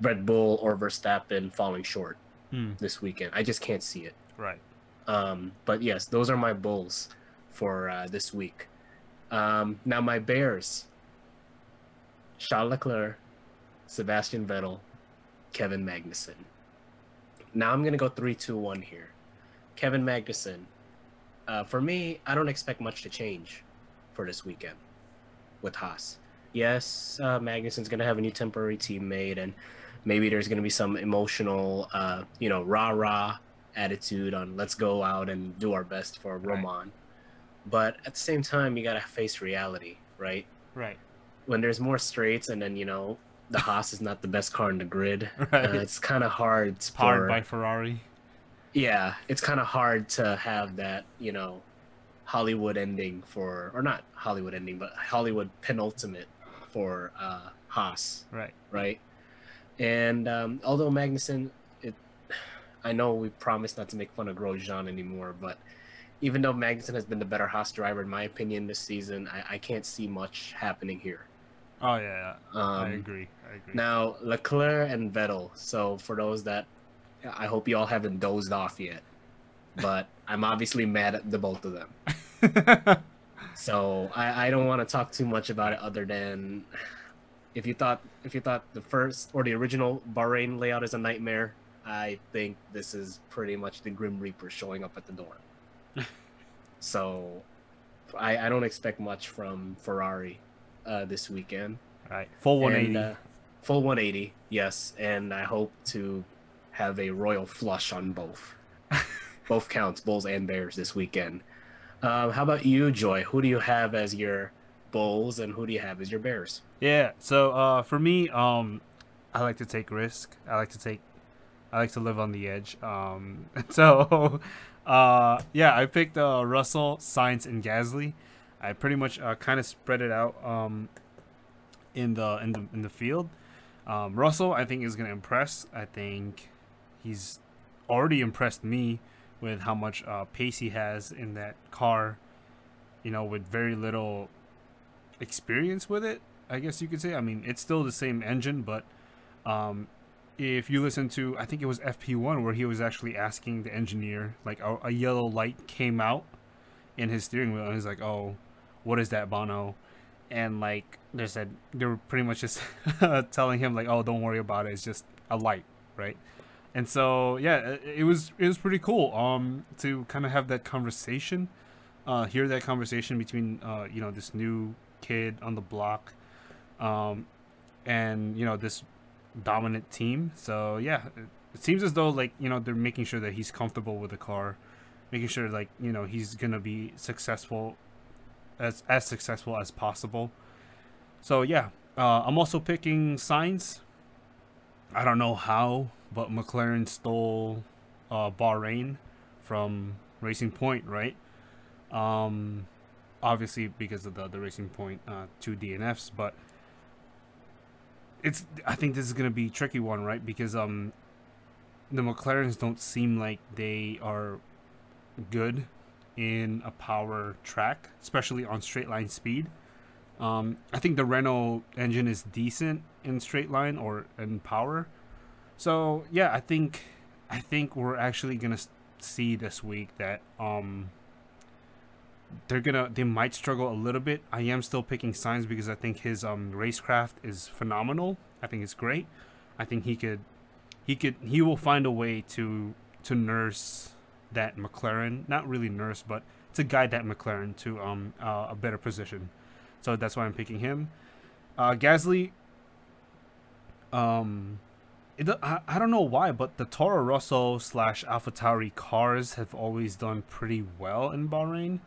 Red Bull or Verstappen falling short Hmm. this weekend. I just can't see it. right Um, but yes, those are my bulls for uh, this week. Um, now my bears: Charles Leclerc, Sebastian Vettel, Kevin Magnussen. Now I'm gonna go three, two, one here. Kevin Magnussen. Uh, for me, I don't expect much to change for this weekend with Haas. Yes, uh, Magnussen's gonna have a new temporary teammate, and maybe there's gonna be some emotional, uh, you know, rah rah attitude on let's go out and do our best for Right. Romain. But at the same time, you gotta face reality, right? right When there's more straights, and then you know the Haas is not the best car in the grid. right Uh, it's kind of hard. It's powered for- by Ferrari yeah, it's kind of hard to have that, you know, Hollywood ending for, or not Hollywood ending, but Hollywood penultimate for uh, Haas, right right? And um, although Magnussen, it, I know we promised not to make fun of Grosjean anymore, but even though Magnussen has been the better Haas driver in my opinion this season, I, I can't see much happening here. Oh yeah, Um, I agree. I agree. Now Leclerc and Vettel. So for those that, I hope you all haven't dozed off yet, but I'm obviously mad at the both of them. So I, I don't want to talk too much about it other than if you thought if you thought the first or the original Bahrain layout is a nightmare, I think this is pretty much the Grim Reaper showing up at the door. so I, I don't expect much from Ferrari uh, this weekend. All right, full 180. And, uh, full 180, yes, and I hope to have a royal flush on both. both counts, Bulls and Bears this weekend. Um, how about you, Joy? Who do you have as your Bulls and who do you have as your Bears? Yeah. So uh, for me, um, I like to take risk. I like to take. I like to live on the edge. Um, so, uh, yeah, I picked uh, Russell, Sainz, and Gasly. I pretty much uh, kind of spread it out um, in the in the in the field. Um, Russell, I think, is gonna impress. I think he's already impressed me with how much uh, pace he has in that car. You know, with very little experience with it. I guess you could say. I mean, it's still the same engine, but um, if you listen to, I think it was FP1 where he was actually asking the engineer, like a, a yellow light came out in his steering wheel, and he's like, "Oh, what is that, Bono?" And like they said, they were pretty much just telling him like, "Oh, don't worry about it. It's just a light, right?" And so yeah, it, was it was pretty cool um to kind of have that conversation, uh, hear that conversation between uh, you know this new kid on the block um, and you know this dominant team. So yeah, it, it seems as though like you know they're making sure that he's comfortable with the car, making sure like you know he's gonna be successful, as as successful as possible. So yeah, uh, I'm also picking Sainz. I don't know how, but McLaren stole uh, Bahrain from Racing Point, right? Um, obviously because of the the Racing Point uh, two DNFs, but it's I think this is gonna be tricky one, right? Because um, the McLarens don't seem like they are good in a power track, especially on straight line speed. Um, I think the Renault engine is decent in straight line or in power. So yeah, I think I think we're actually gonna see this week that um, they're gonna they might struggle a little bit. I am still picking Sainz because I think his um racecraft is phenomenal. I think it's great. I think he could he could he will find a way to to nurse that McLaren, not really nurse, but to guide that McLaren to um uh, a better position. So that's why I'm picking him. Uh, Gasly. Um, it, I, I don't know why, but the Toro Rosso slash AlphaTauri cars have always done pretty well in Bahrain.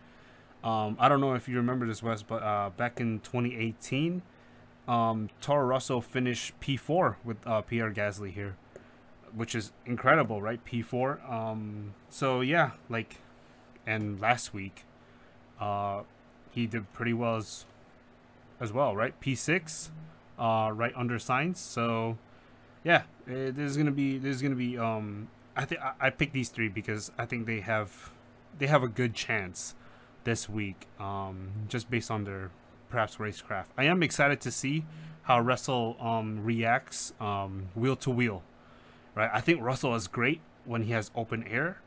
Um, I don't know if you remember this, Wes, but uh, back in 2018, um, Toro Rosso finished P4 with uh, Pierre Gasly here, which is incredible, right? P4. Um, so yeah, like, and last week, uh, he did pretty well as, as well, right? P6, uh, right under Sainz. So yeah, it, this is gonna be this is gonna be. Um, I think I picked these three because I think they have they have a good chance this week, um, just based on their perhaps racecraft. I am excited to see how Russell um, reacts um, wheel to wheel. Right, I think Russell is great when he has open air,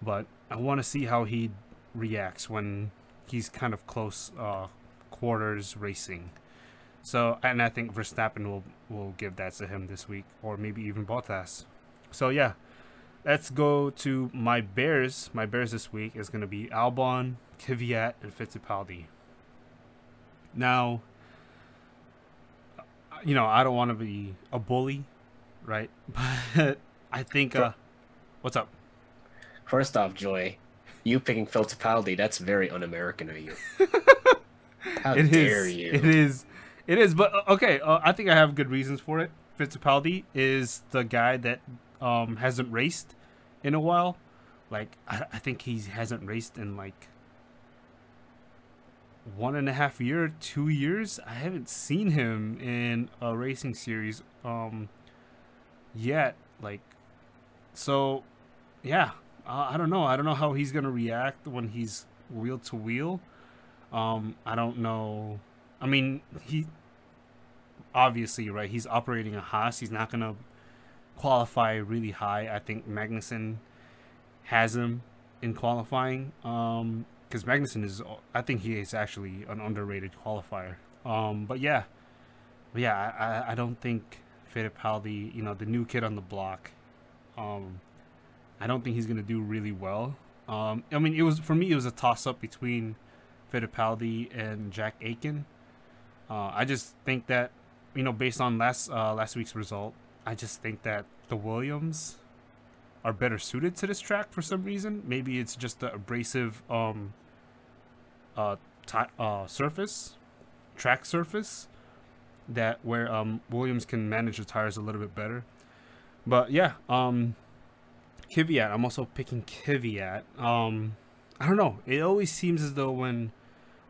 but I want to see how he reacts when he's kind of close uh, quarters racing. So, and I think Verstappen will will give that to him this week, or maybe even Bottas. So yeah, let's go to my Bears. My Bears this week is going to be Albon, Kvyat, and Fittipaldi. Now, you know, I don't want to be a bully, right? But I think, uh, what's up? First off, Joy, you picking Fittipaldi, that's very un-American of you. How It dare is. you? It is. It is. But uh, okay, uh, I think I have good reasons for it. Fittipaldi is the guy that um, hasn't raced in a while. Like I, I think he hasn't raced in like one and a half year, two years. I haven't seen him in a racing series um, yet. Like, so yeah, uh, I don't know. I don't know how he's gonna react when he's wheel to wheel. Um, I don't know. I mean, he obviously right. He's operating a Haas. He's not gonna qualify really high. I think Magnussen has him in qualifying. Um, because Magnussen is, I think he is actually an underrated qualifier. Um, but yeah, yeah, I, I don't think Fittipaldi, you know, the new kid on the block, um, I don't think he's gonna do really well. Um, I mean, it was for me, it was a toss up between Fittipaldi and Jack Aitken. Uh, I just think that, you know, based on last uh, last week's result, I just think that the Williams are better suited to this track for some reason. Maybe it's just the abrasive um, uh, t- uh, surface, track surface, that where um, Williams can manage the tires a little bit better. But yeah, um, Kvyat. I'm also picking Kvyat. Um, I don't know. It always seems as though when,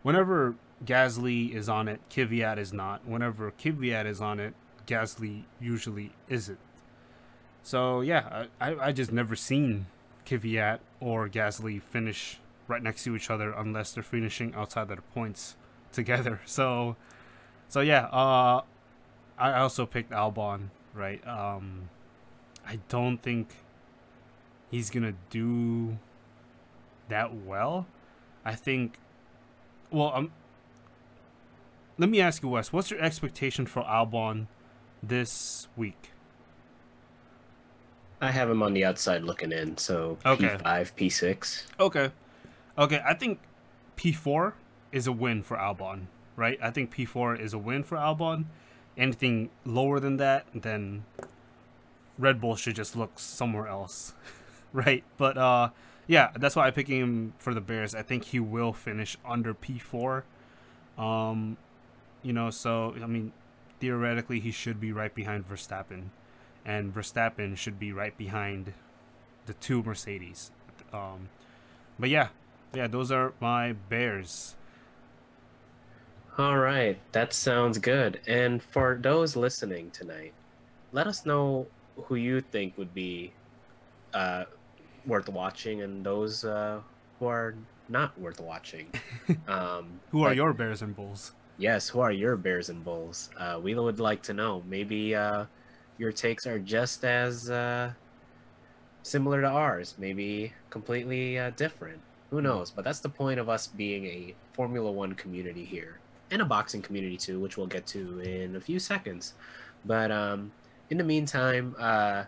whenever Gasly is on it, Kvyat is not. Whenever Kvyat is on it, Gasly usually isn't. So yeah, I, I just never seen Kvyat or Gasly finish right next to each other unless they're finishing outside their points together. So, so yeah, uh, I also picked Albon. Right. Um, I don't think he's gonna do that well. I think. Well, um, let me ask you, Wes. What's your expectation for Albon this week? I have him on the outside looking in, so Okay. P5, P6. Okay. Okay, I think P4 is a win for Albon, right? I think P4 is a win for Albon. Anything lower than that, then Red Bull should just look somewhere else, right? But uh, yeah, that's why I'm picking him for the Bears. I think he will finish under P4. Um, you know, so I mean, theoretically, he should be right behind Verstappen, and Verstappen should be right behind the two Mercedes. Um, but yeah, yeah, those are my Bears. All right, that sounds good. And for those listening tonight, let us know who you think would be uh, worth watching and those uh, who are not worth watching. Um, Who are like- your Bears and Bulls? Yes, who are your Bears and Bulls? Uh, we would like to know. Maybe uh, your takes are just as uh, similar to ours, maybe completely uh, different. Who knows? But that's the point of us being a Formula One community here, and a boxing community too, which we'll get to in a few seconds. But um, in the meantime, uh,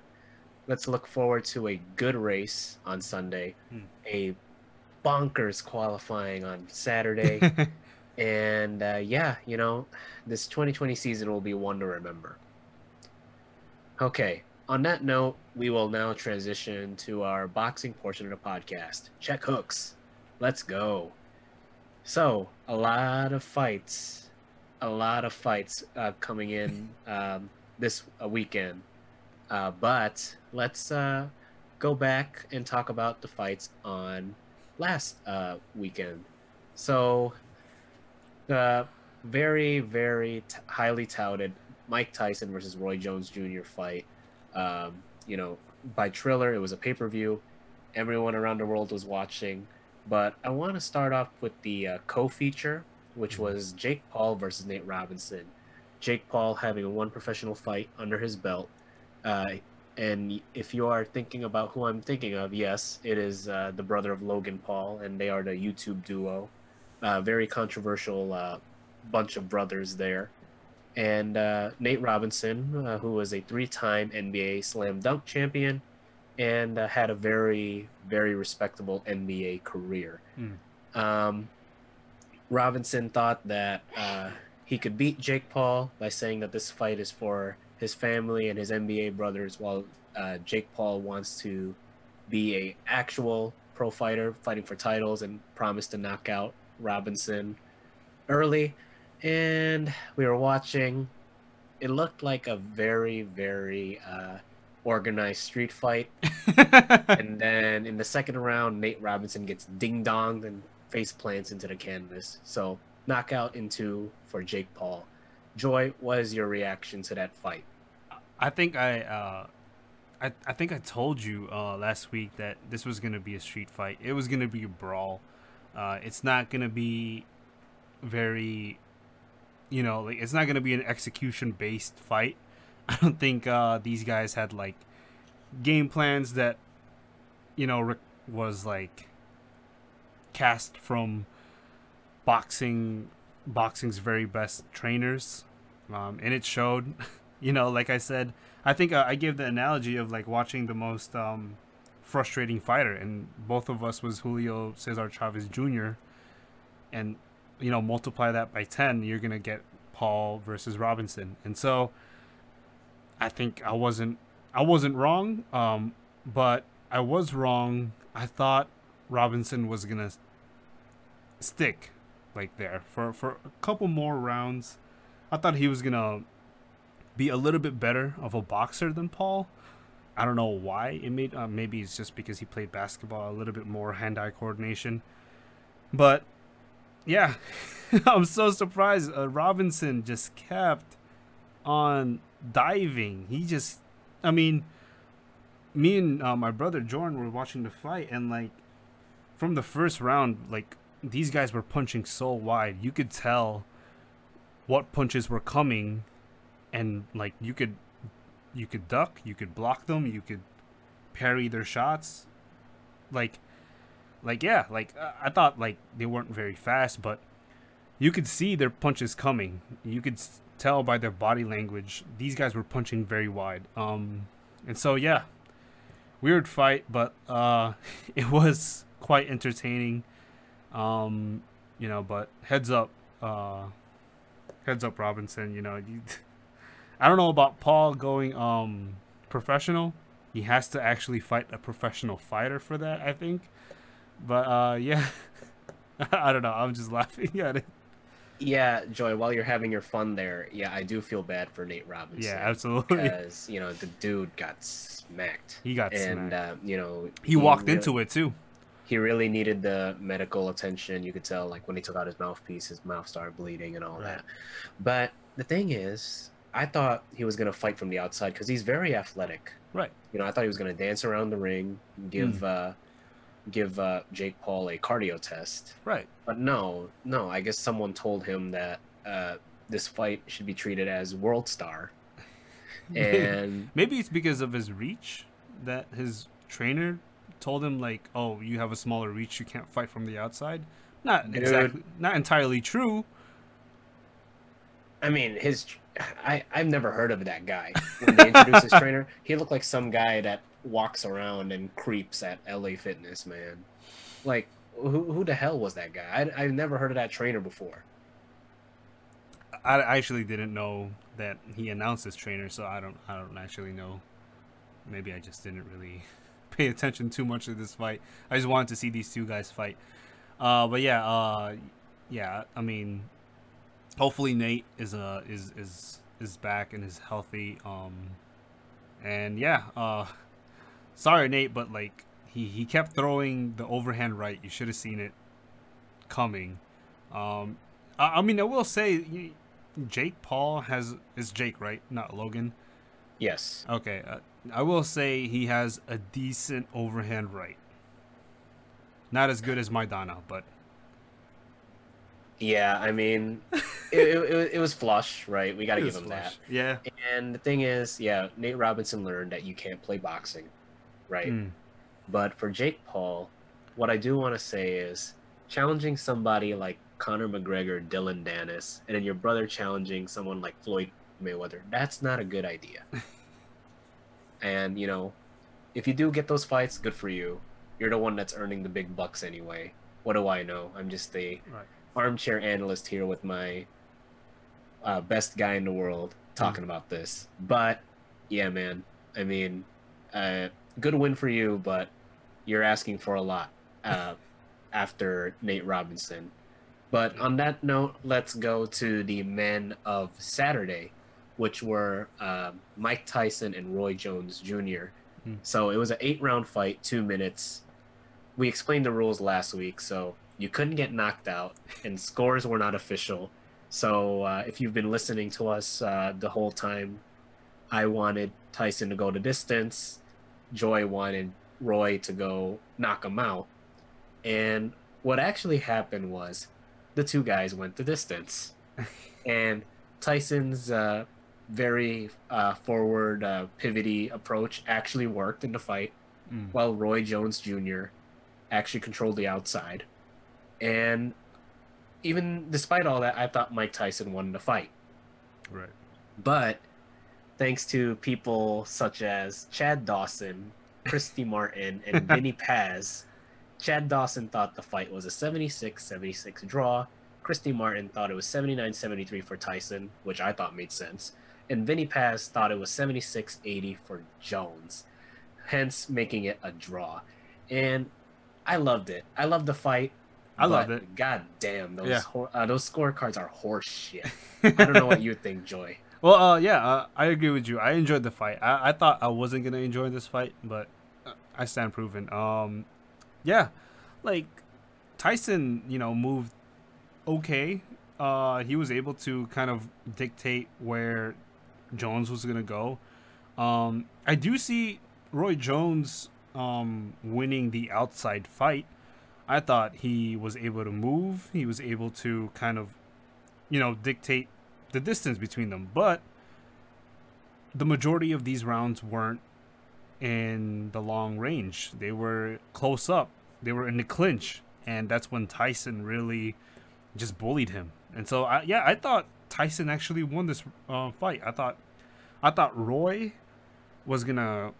let's look forward to a good race on Sunday, Hmm. a bonkers qualifying on Saturday. And uh, yeah, you know, this 2020 season will be one to remember. Okay, on that note, we will now transition to our boxing portion of the podcast. Check hooks. Let's go. So, a lot of fights, a lot of fights uh, coming in um, this uh, weekend. Uh, but let's uh, go back and talk about the fights on last uh, weekend. So, the very, very t- highly touted Mike Tyson versus Roy Jones Jr. fight. Um, you know, by Triller, it was a pay per view. Everyone around the world was watching. But I want to start off with the uh, co feature, which was Jake Paul versus Nate Robinson. Jake Paul having one professional fight under his belt. Uh, and if you are thinking about who I'm thinking of, yes, it is uh, the brother of Logan Paul, and they are the YouTube duo. Uh, very controversial uh, bunch of brothers there. And uh, Nate Robinson, uh, who was a three time NBA slam dunk champion and uh, had a very, very respectable NBA career. Hmm. Um, Robinson thought that uh, he could beat Jake Paul by saying that this fight is for his family and his NBA brothers, while uh, Jake Paul wants to be a actual pro fighter fighting for titles and promised to knock out Robinson early. And we were watching. It looked like a very, very uh, organized street fight. and then in the second round, Nate Robinson gets ding donged and face plants into the canvas. So knockout into for Jake Paul. Joy, what is your reaction to that fight? I think I uh, I, I think I told you uh, last week that this was gonna be a street fight. It was gonna be a brawl. Uh, it's not gonna be very, you know, like it's not gonna be an execution based fight. I don't think uh, these guys had like game plans that, you know, was like cast from boxing boxing's very best trainers. Um, and it showed you know like i said i think uh, i gave the analogy of like watching the most um, frustrating fighter and both of us was julio cesar chavez jr and you know multiply that by 10 you're gonna get paul versus robinson. And so i think i wasn't i wasn't wrong um, but i was wrong i thought robinson was gonna stick like there for for a couple more rounds. I thought he was gonna be a little bit better of a boxer than Paul. I don't know why it made. Uh, maybe it's just because he played basketball, a little bit more hand-eye coordination. But yeah, I'm so surprised. Uh, Robinson just kept on diving. He just, I mean, me and uh, my brother Jordan were watching the fight, and like from the first round, like these guys were punching so wide. You could tell what punches were coming and like you could you could duck, you could block them, you could parry their shots. Like like yeah, like I thought like they weren't very fast, but you could see their punches coming. You could tell by their body language these guys were punching very wide. Um and so yeah, weird fight, but uh it was quite entertaining. Um, you know, but heads up, uh, heads up, Robinson. You know, you, I don't know about Paul going um professional. He has to actually fight a professional fighter for that, I think. But uh, yeah, I don't know. I'm just laughing at it. Yeah, Joy. While you're having your fun there, yeah, I do feel bad for Nate Robinson. Yeah, absolutely. Because you know the dude got smacked. He got and smacked. uh, you know he, walked really, into it too he really needed the medical attention. You could tell, like when he took out his mouthpiece, his mouth started bleeding and all right. that. But the thing is, I thought he was gonna fight from the outside because he's very athletic. Right. You know, I thought he was gonna dance around the ring, give mm. uh, give uh, Jake Paul a cardio test. Right. But no, no. I guess someone told him that uh, this fight should be treated as World Star. And maybe it's because of his reach that his trainer told him like, "Oh, you have a smaller reach, you can't fight from the outside." Not Dude. exactly, not entirely true. I mean, his I I've never heard of that guy. When they introduced his trainer, he looked like some guy that walks around and creeps at LA Fitness, man. Like, who who the hell was that guy? I I've never heard of that trainer before. I actually didn't know that he announced his trainer, so I don't I don't actually know. Maybe I just didn't really pay attention too much to this fight. I just wanted to see these two guys fight. Uh, but yeah, uh, yeah. I mean, hopefully Nate is uh is is is back and is healthy. Um, and yeah. Uh, sorry Nate, but like he he kept throwing the overhand right. You should have seen it coming. Um, I, I mean, I will say, Jake Paul has is Jake right, not Logan. Yes. Okay. Uh, I will say he has a decent overhand right. Not as good as Maidana, but yeah, I mean, it, it, it, was flush, right? We got to give him flush. that. Yeah. And the thing is, yeah, Nate Robinson learned that you can't play boxing, right? Mm. But for Jake Paul, what I do want to say is challenging somebody like Conor McGregor, Dillon Danis, and then your brother challenging someone like Floyd Mayweather, that's not a good idea. And you know, if you do get those fights, good for you. You're the one that's earning the big bucks anyway. What do I know? I'm just a right. armchair analyst here with my uh, best guy in the world talking mm. about this. But yeah, man. I mean, uh, good win for you, but you're asking for a lot uh, after Nate Robinson. But on that note, let's go to the men of Saturday which were uh, Mike Tyson and Roy Jones Jr. Hmm. So it was an eight round fight, two minutes. We explained the rules last week, so you couldn't get knocked out, and scores were not official. So uh, if you've been listening to us uh, the whole time, I wanted Tyson to go the distance. Joy wanted Roy to go knock him out. And what actually happened was the two guys went the distance. and Tyson's uh, very uh, forward, uh, pivoty approach actually worked in the fight, Mm. while Roy Jones Jr. actually controlled the outside. And even despite all that, I thought Mike Tyson won the fight. Right. But thanks to people such as Chad Dawson, Christy Martin, and Vinny Paz, Chad Dawson thought the fight was a 76 76 draw. Christy Martin thought it was 79 73 for Tyson, which I thought made sense. And Vinny Paz thought it was 76 80 for Jones, hence making it a draw. And I loved it. I loved the fight. I loved it. God damn, those Yeah. uh, those scorecards are horse shit. I don't know what you think, Joy. Well, uh, yeah, uh, I agree with you. I enjoyed the fight. I, I thought I wasn't gonna enjoy this fight, but uh, I stand proven. Um, yeah, like Tyson, you know, moved okay. Uh, he was able to kind of dictate where Jones was gonna go. Um, I do see Roy Jones um, winning the outside fight. I thought he was able to move. He was able to kind of, you know, dictate the distance between them. But the majority of these rounds weren't in the long range. They were close up. They were in the clinch, and that's when Tyson really just bullied him. And so, I, yeah, I thought Tyson actually won this uh, fight. I thought, I thought Roy was gonna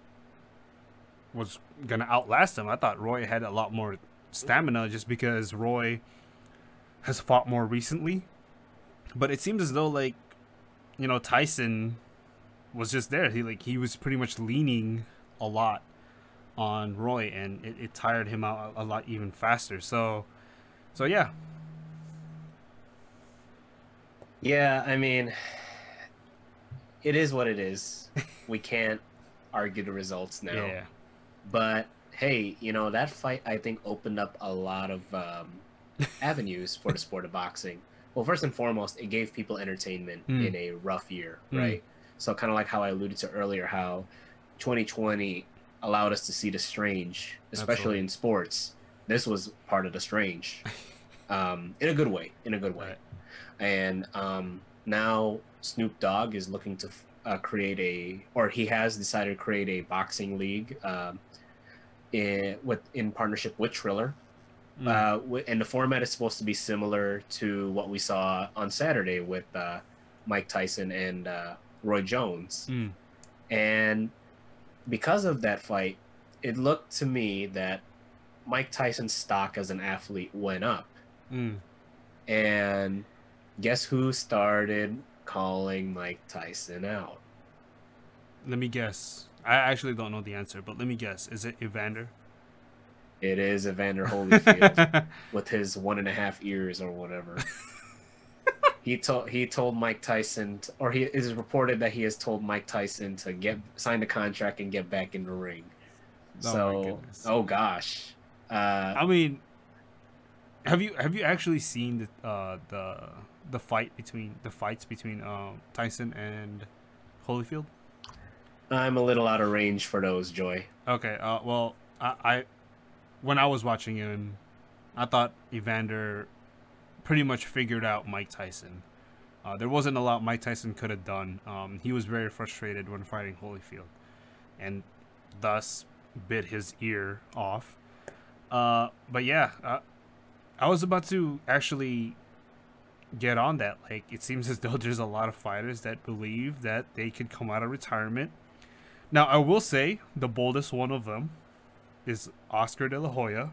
was gonna outlast him. I thought Roy had a lot more stamina just because Roy has fought more recently. But it seems as though like you know Tyson was just there. He like he was pretty much leaning a lot on Roy, and it, it tired him out a, a lot even faster. So, so yeah, Yeah, I mean, it is what it is. we can't argue the results now. yeah, But hey, you know that fight I think opened up a lot of um, avenues for the sport of boxing. Well, first and foremost, it gave people entertainment Mm. in a rough year, Mm. right? So kind of like how I alluded to earlier, how 2020 allowed us to see the strange, especially Absolutely. in sports. This was part of the strange, um, in a good way. In a good way Right. and um, now Snoop Dogg is looking to uh, create a, or he has decided to create a boxing league um, in with in partnership with Triller. Mm. Uh, and the format is supposed to be similar to what we saw on Saturday with uh, Mike Tyson and uh, Roy Jones. Mm. And because of that fight, it looked to me that Mike Tyson's stock as an athlete went up. Mm. And guess who started calling Mike Tyson out? Let me guess. I actually don't know the answer, but let me guess. Is it Evander? It is Evander Holyfield with his one and a half ears or whatever. he told he told Mike Tyson, t or he is reported that he has told Mike Tyson to get sign the contract and get back in the ring. Oh so, oh gosh, uh, I mean, have you have you actually seen the uh, the the fight between the fights between um, Tyson and Holyfield? I'm a little out of range for those, Joy. Okay. Uh, well, I, I when I was watching him, I thought Evander pretty much figured out Mike Tyson. Uh, there wasn't a lot Mike Tyson could have done. Um, he was very frustrated when fighting Holyfield, and thus bit his ear off. Uh, but yeah, uh, I was about to actually get on that. Like, it seems as though there's a lot of fighters that believe that they could come out of retirement. Now, I will say the boldest one of them is Oscar De La Hoya,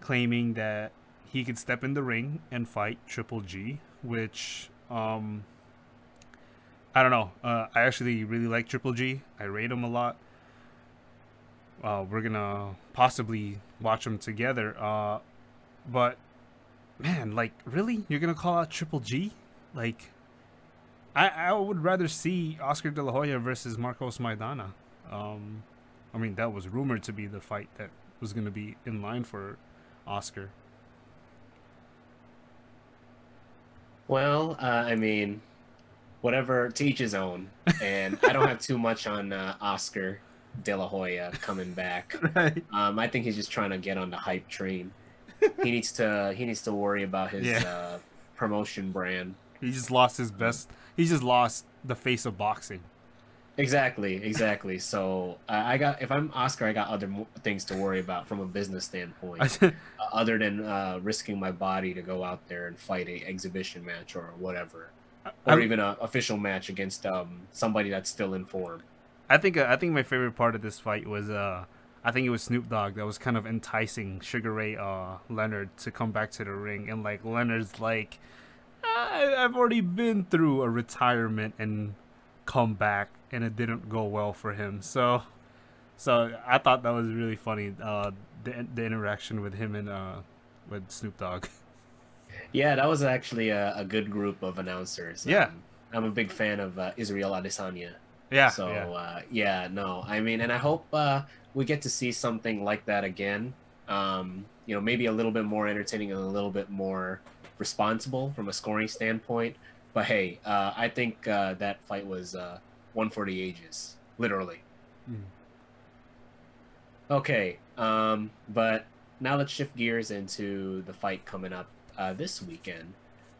claiming that he could step in the ring and fight Triple G, which um, I don't know. Uh, I actually really like Triple G. I rate him a lot. Uh, we're gonna possibly watch them together. Uh, but man, like, really, you're gonna call out Triple G? Like, I I would rather see Oscar De La Hoya versus Marcos Maidana. Um, I mean, that was rumored to be the fight that was gonna be in line for Oscar. Well, uh, I mean, whatever to each his own, and I don't have too much on uh, Oscar. De La Hoya coming back. right. Um, I think he's just trying to get on the hype train. he needs to he needs to worry about his Yeah. uh, promotion brand. He just lost his best. He just lost the face of boxing. Exactly, exactly. So uh, I got if I'm Oscar, I got other mo- things to worry about from a business standpoint, uh, other than uh, risking my body to go out there and fight a exhibition match or whatever, or I'm- even an official match against um, somebody that's still in form. I think uh, I think my favorite part of this fight was uh I think it was Snoop Dogg that was kind of enticing Sugar Ray uh Leonard to come back to the ring and like Leonard's like I, I've already been through a retirement and come back and it didn't go well for him so so I thought that was really funny uh the the interaction with him and uh with Snoop Dogg Yeah, that was actually a, a good group of announcers. Yeah. Um, I'm a big fan of uh, Israel Adesanya. yeah so yeah Uh, yeah, no, I mean, and I hope uh, we get to see something like that again. Um, you know, maybe a little bit more entertaining and a little bit more responsible from a scoring standpoint. But hey, uh, I think uh, that fight was uh, one for the ages, literally. Mm. Okay, um, but now let's shift gears into the fight coming up uh, this weekend.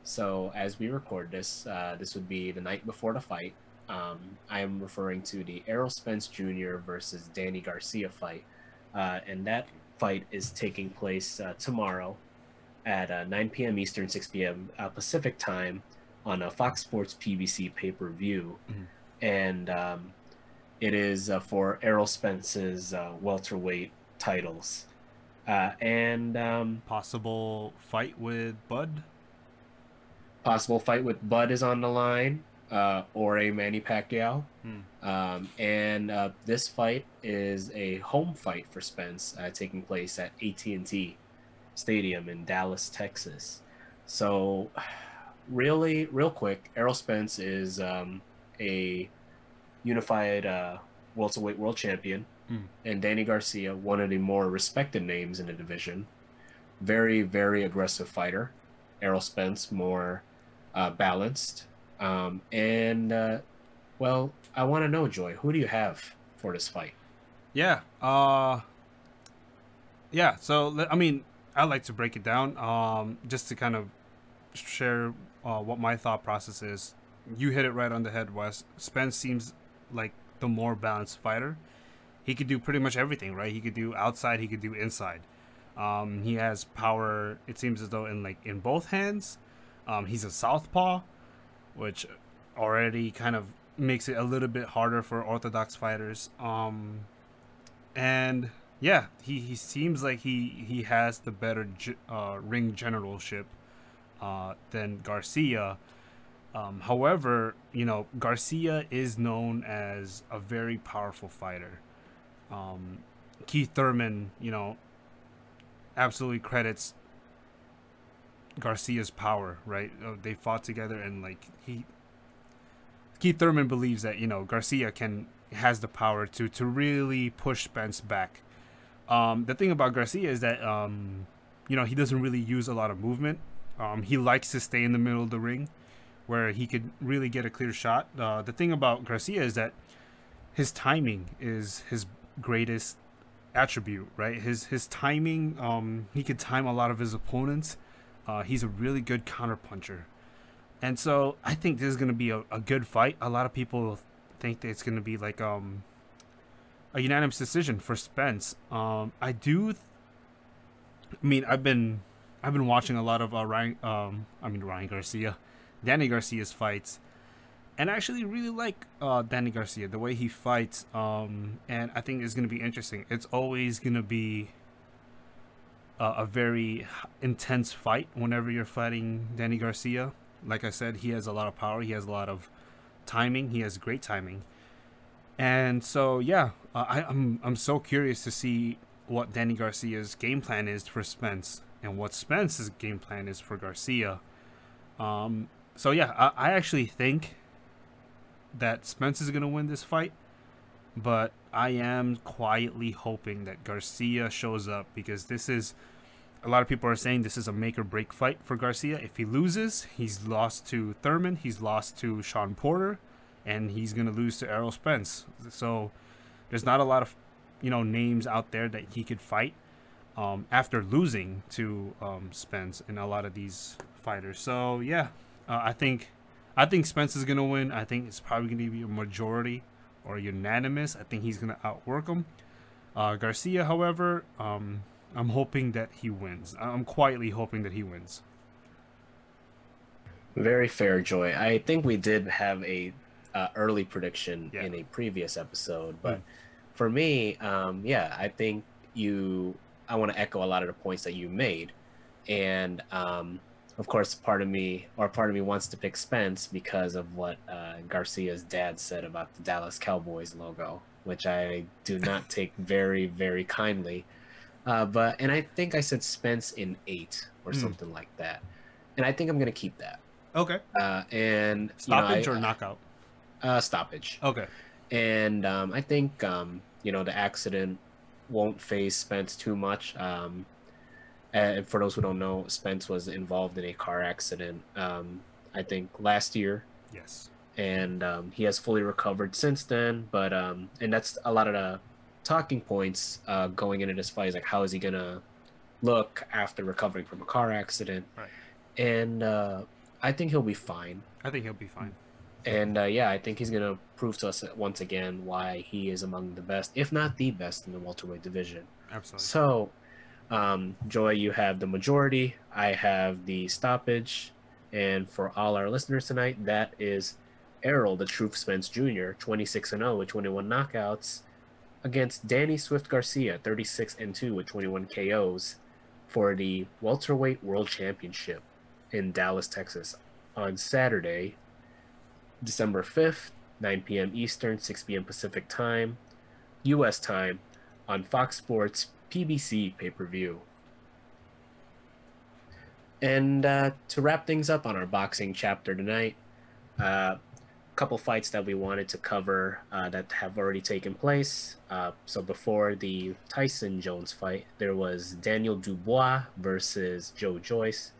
So as we record this, uh, this would be the night before the fight. Um, I am referring to the Errol Spence Jr. versus Danny Garcia fight, uh, and that fight is taking place uh, tomorrow at uh, 9 p.m. Eastern, 6 p.m. Uh, Pacific time on a Fox Sports PBC pay per view, Mhm. and um, it is uh, for Errol Spence's uh, welterweight titles, uh, and um, possible fight with Bud possible fight with Bud is on the line, uh, or a Manny Pacquiao. Hmm. Um, and uh, this fight is a home fight for Spence, uh, taking place at AT&T Stadium in Dallas, Texas. So, really, real quick, Errol Spence is um, a unified uh, welterweight world champion, Hmm. and Danny Garcia, one of the more respected names in the division. Very, very aggressive fighter. Errol Spence more uh, balanced. Um, and uh, well, I want to know, Joy, who do you have for this fight? Yeah. Uh Yeah, so I mean, I like to break it down um just to kind of share uh, what my thought process is. You hit it right on the head, Wes. Spence seems like the more balanced fighter. He could do pretty much everything, right? He could do outside, he could do inside. Um, he has power. It seems as though in like in both hands. Um, he's a southpaw, which already kind of makes it a little bit harder for orthodox fighters. Um, and yeah, he, he seems like he he has the better uh, ring generalship uh, than Garcia. Um, however, you know Garcia is known as a very powerful fighter. Um, Keith Thurman, you know, absolutely credits Garcia's power. Right, uh, they fought together, and like he, Keith Thurman believes that you know Garcia can has the power to to really push Spence back. Um, the thing about Garcia is that um, you know he doesn't really use a lot of movement. Um, he likes to stay in the middle of the ring, where he could really get a clear shot. Uh, the thing about Garcia is that his timing is his greatest attribute, right? His his timing, um, he could time a lot of his opponents. Uh, he's a really good counterpuncher, and so I think this is gonna be a, a good fight. A lot of people think that it's gonna be like um a unanimous decision for Spence. Um, I do. Th- I mean, I've been I've been watching a lot of uh, Ryan. Um, I mean Ryan Garcia, Danny Garcia's fights, and I actually really like uh, Danny Garcia the way he fights. Um, and I think it's gonna be interesting. It's always gonna be a, very intense fight whenever you're fighting Danny Garcia. Like I said, he has a lot of power. He has a lot of timing. He has great timing. And so, yeah, uh, I, I'm I'm so curious to see what Danny Garcia's game plan is for Spence and what Spence's game plan is for Garcia. Um, so yeah, I, I actually think that Spence is gonna win this fight, but I am quietly hoping that Garcia shows up because this is a lot of people are saying this is a make or break fight for Garcia. If he loses, he's lost to Thurman, he's lost to Shawn Porter, and he's gonna lose to Errol Spence. So there's not a lot of you know names out there that he could fight um, after losing to um, Spence and a lot of these fighters. So yeah, uh, I think I think Spence is gonna win. I think it's probably gonna be a majority or unanimous. I think he's gonna outwork him. Uh, Garcia, however, um, I'm hoping that he wins. I'm quietly hoping that he wins. Very fair, Joy. I think we did have a uh, early prediction Yeah. in a previous episode, but Mm. for me, um, yeah, I think you. I want to echo a lot of the points that you made, and um, of course, part of me or part of me wants to pick Spence because of what uh, Garcia's dad said about the Dallas Cowboys logo, which I do not take very, very kindly. Uh, but and I think I said Spence in eight or Mm. something like that, and I think I'm gonna keep that. Okay. Uh, and Stoppage you know, or knockout? uh, stoppage. Okay. And um, I think um, you know the accident won't phase Spence too much. Um, and for those who don't know, Spence was involved in a car accident. Um, I think last year, Yes. and um, he has fully recovered since then. But um, and that's a lot of the talking points uh, going into this fight. Is like, how is he gonna look after recovering from a car accident? Right. And uh, I think he'll be fine. I think he'll be fine. And uh, yeah, I think he's gonna prove to us once again why he is among the best, if not the best, in the welterweight division. Absolutely. So, um, Joy, you have the majority. I have the stoppage, and for all our listeners tonight, that is Errol, the Truth Spence Jr., 26 and 0 with 21 knockouts, against Danny Swift Garcia, 36 and 2 with 21 KOs, for the welterweight world championship in Dallas, Texas, on Saturday, December 5th, 9 p.m. Eastern, 6 p.m. Pacific time, U.S. time, on Fox Sports PBC pay per view. And uh, to wrap things up on our boxing chapter tonight, a uh, couple fights that we wanted to cover uh, that have already taken place. Uh, so before the Tyson Jones fight, there was Daniel Dubois versus Joe Joyce.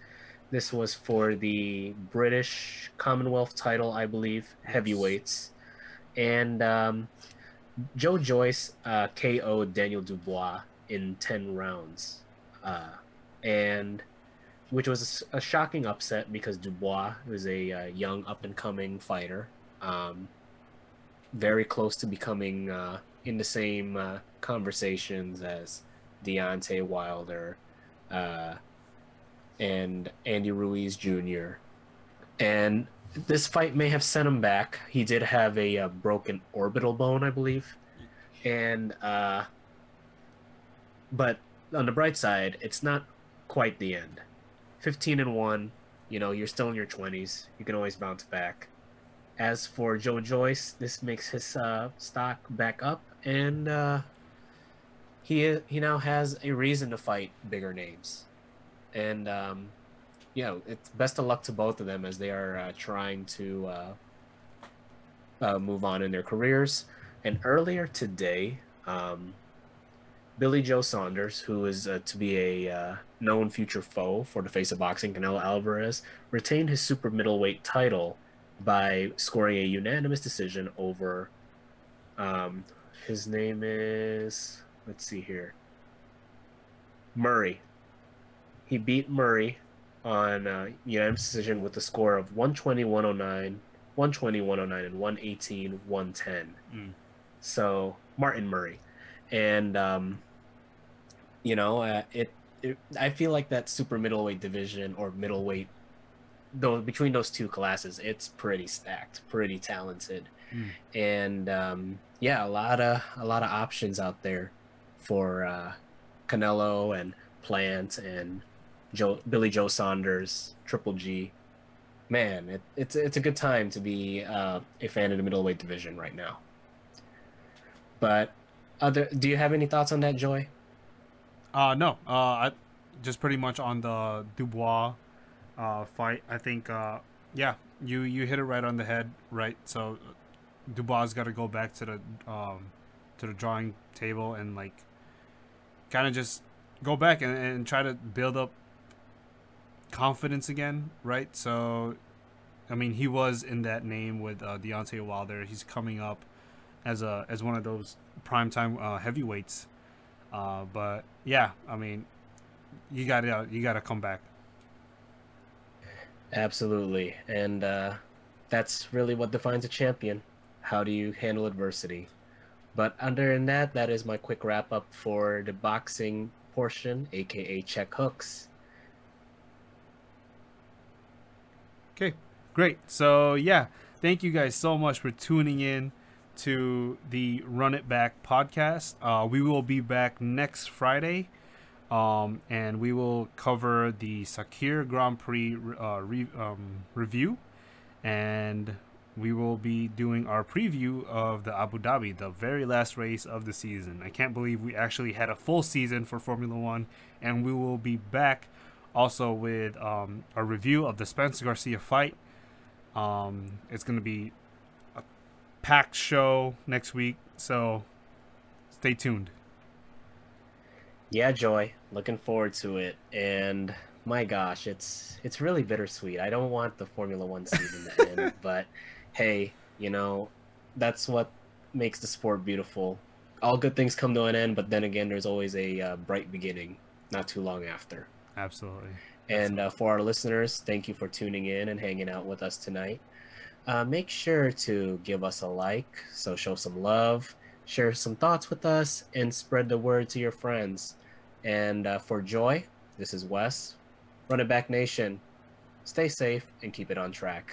This was for the British Commonwealth title, I believe, heavyweights. And um, Joe Joyce uh, KO'd Daniel Dubois in 10 rounds. Uh, and which was a, shocking upset because Dubois was a uh, young up and coming fighter. Um, very close to becoming uh, in the same uh, conversations as Deontay Wilder uh, and Andy Ruiz Jr. And this fight may have sent him back. He did have a, uh broken orbital bone, I believe, and uh, but on the bright side, it's not quite the end. Fifteen and one, you know, you're still in your twenties. You can always bounce back. As for Joe Joyce, this makes his uh, stock back up, and uh, he he now has a reason to fight bigger names, and um, know, it's best of luck to both of them as they are uh, trying to uh, uh, move on in their careers. And earlier today, um, Billy Joe Saunders, who is uh, to be a uh, known future foe for the face of boxing, Canelo Alvarez, retained his super middleweight title by scoring a unanimous decision over. Um, his name is let's see here. Murray. He beat Murray on uh, unanimous decision with a score of 120 109, 120 109, and 118 110. Mm. So, Martin Murray. And, um, you know, uh, it, it, I feel like that super middleweight division or middleweight, though between those two classes, it's pretty stacked, pretty talented. Mm. And, um, yeah, a lot of, a lot of options out there for, uh, Canelo and Plant and Joe, Billy Joe Saunders, Triple G. Man, it, it's it's a good time to be uh, a fan of the middleweight division right now. But other, do you have any thoughts on that, Joy? Uh, no. Uh, I just pretty much on the Dubois uh, fight. I think, uh, yeah, you you hit it right on the head, right? So Dubois got to go back to the um, to the drawing table and like kind of just go back and, and try to build up confidence again, right? So, I mean, he was in that name with uh, Deontay Wilder. He's coming up as a as one of those primetime uh, heavyweights. Uh, but yeah, I mean, you got to you got to come back. Absolutely, and uh, that's really what defines a champion. How do you handle adversity? But under than that, that is my quick wrap up for the boxing portion, aka check hooks. Okay, great. So yeah, thank you guys so much for tuning in to the Run It Back podcast. Uh, we will be back next Friday, um, and we will cover the Sakhir Grand Prix uh, re- um, review, and we will be doing our preview of the Abu Dhabi, the very last race of the season. I can't believe we actually had a full season for Formula One, and we will be back also with um, a review of the Spencer Garcia fight. Um, it's going to be a packed show next week, so stay tuned. Yeah, Joy, looking forward to it, and my gosh, it's it's really bittersweet. I don't want the Formula One season to end, but hey, you know, that's what makes the sport beautiful. All good things come to an end, but then again, there's always a uh, bright beginning not too long after. Absolutely. And uh, for our listeners, thank you for tuning in and hanging out with us tonight. Uh, make sure to give us a like, so show some love, share some thoughts with us, and spread the word to your friends. And uh, for Joy, this is Wes. Run it back, Nation. Stay safe and keep it on track.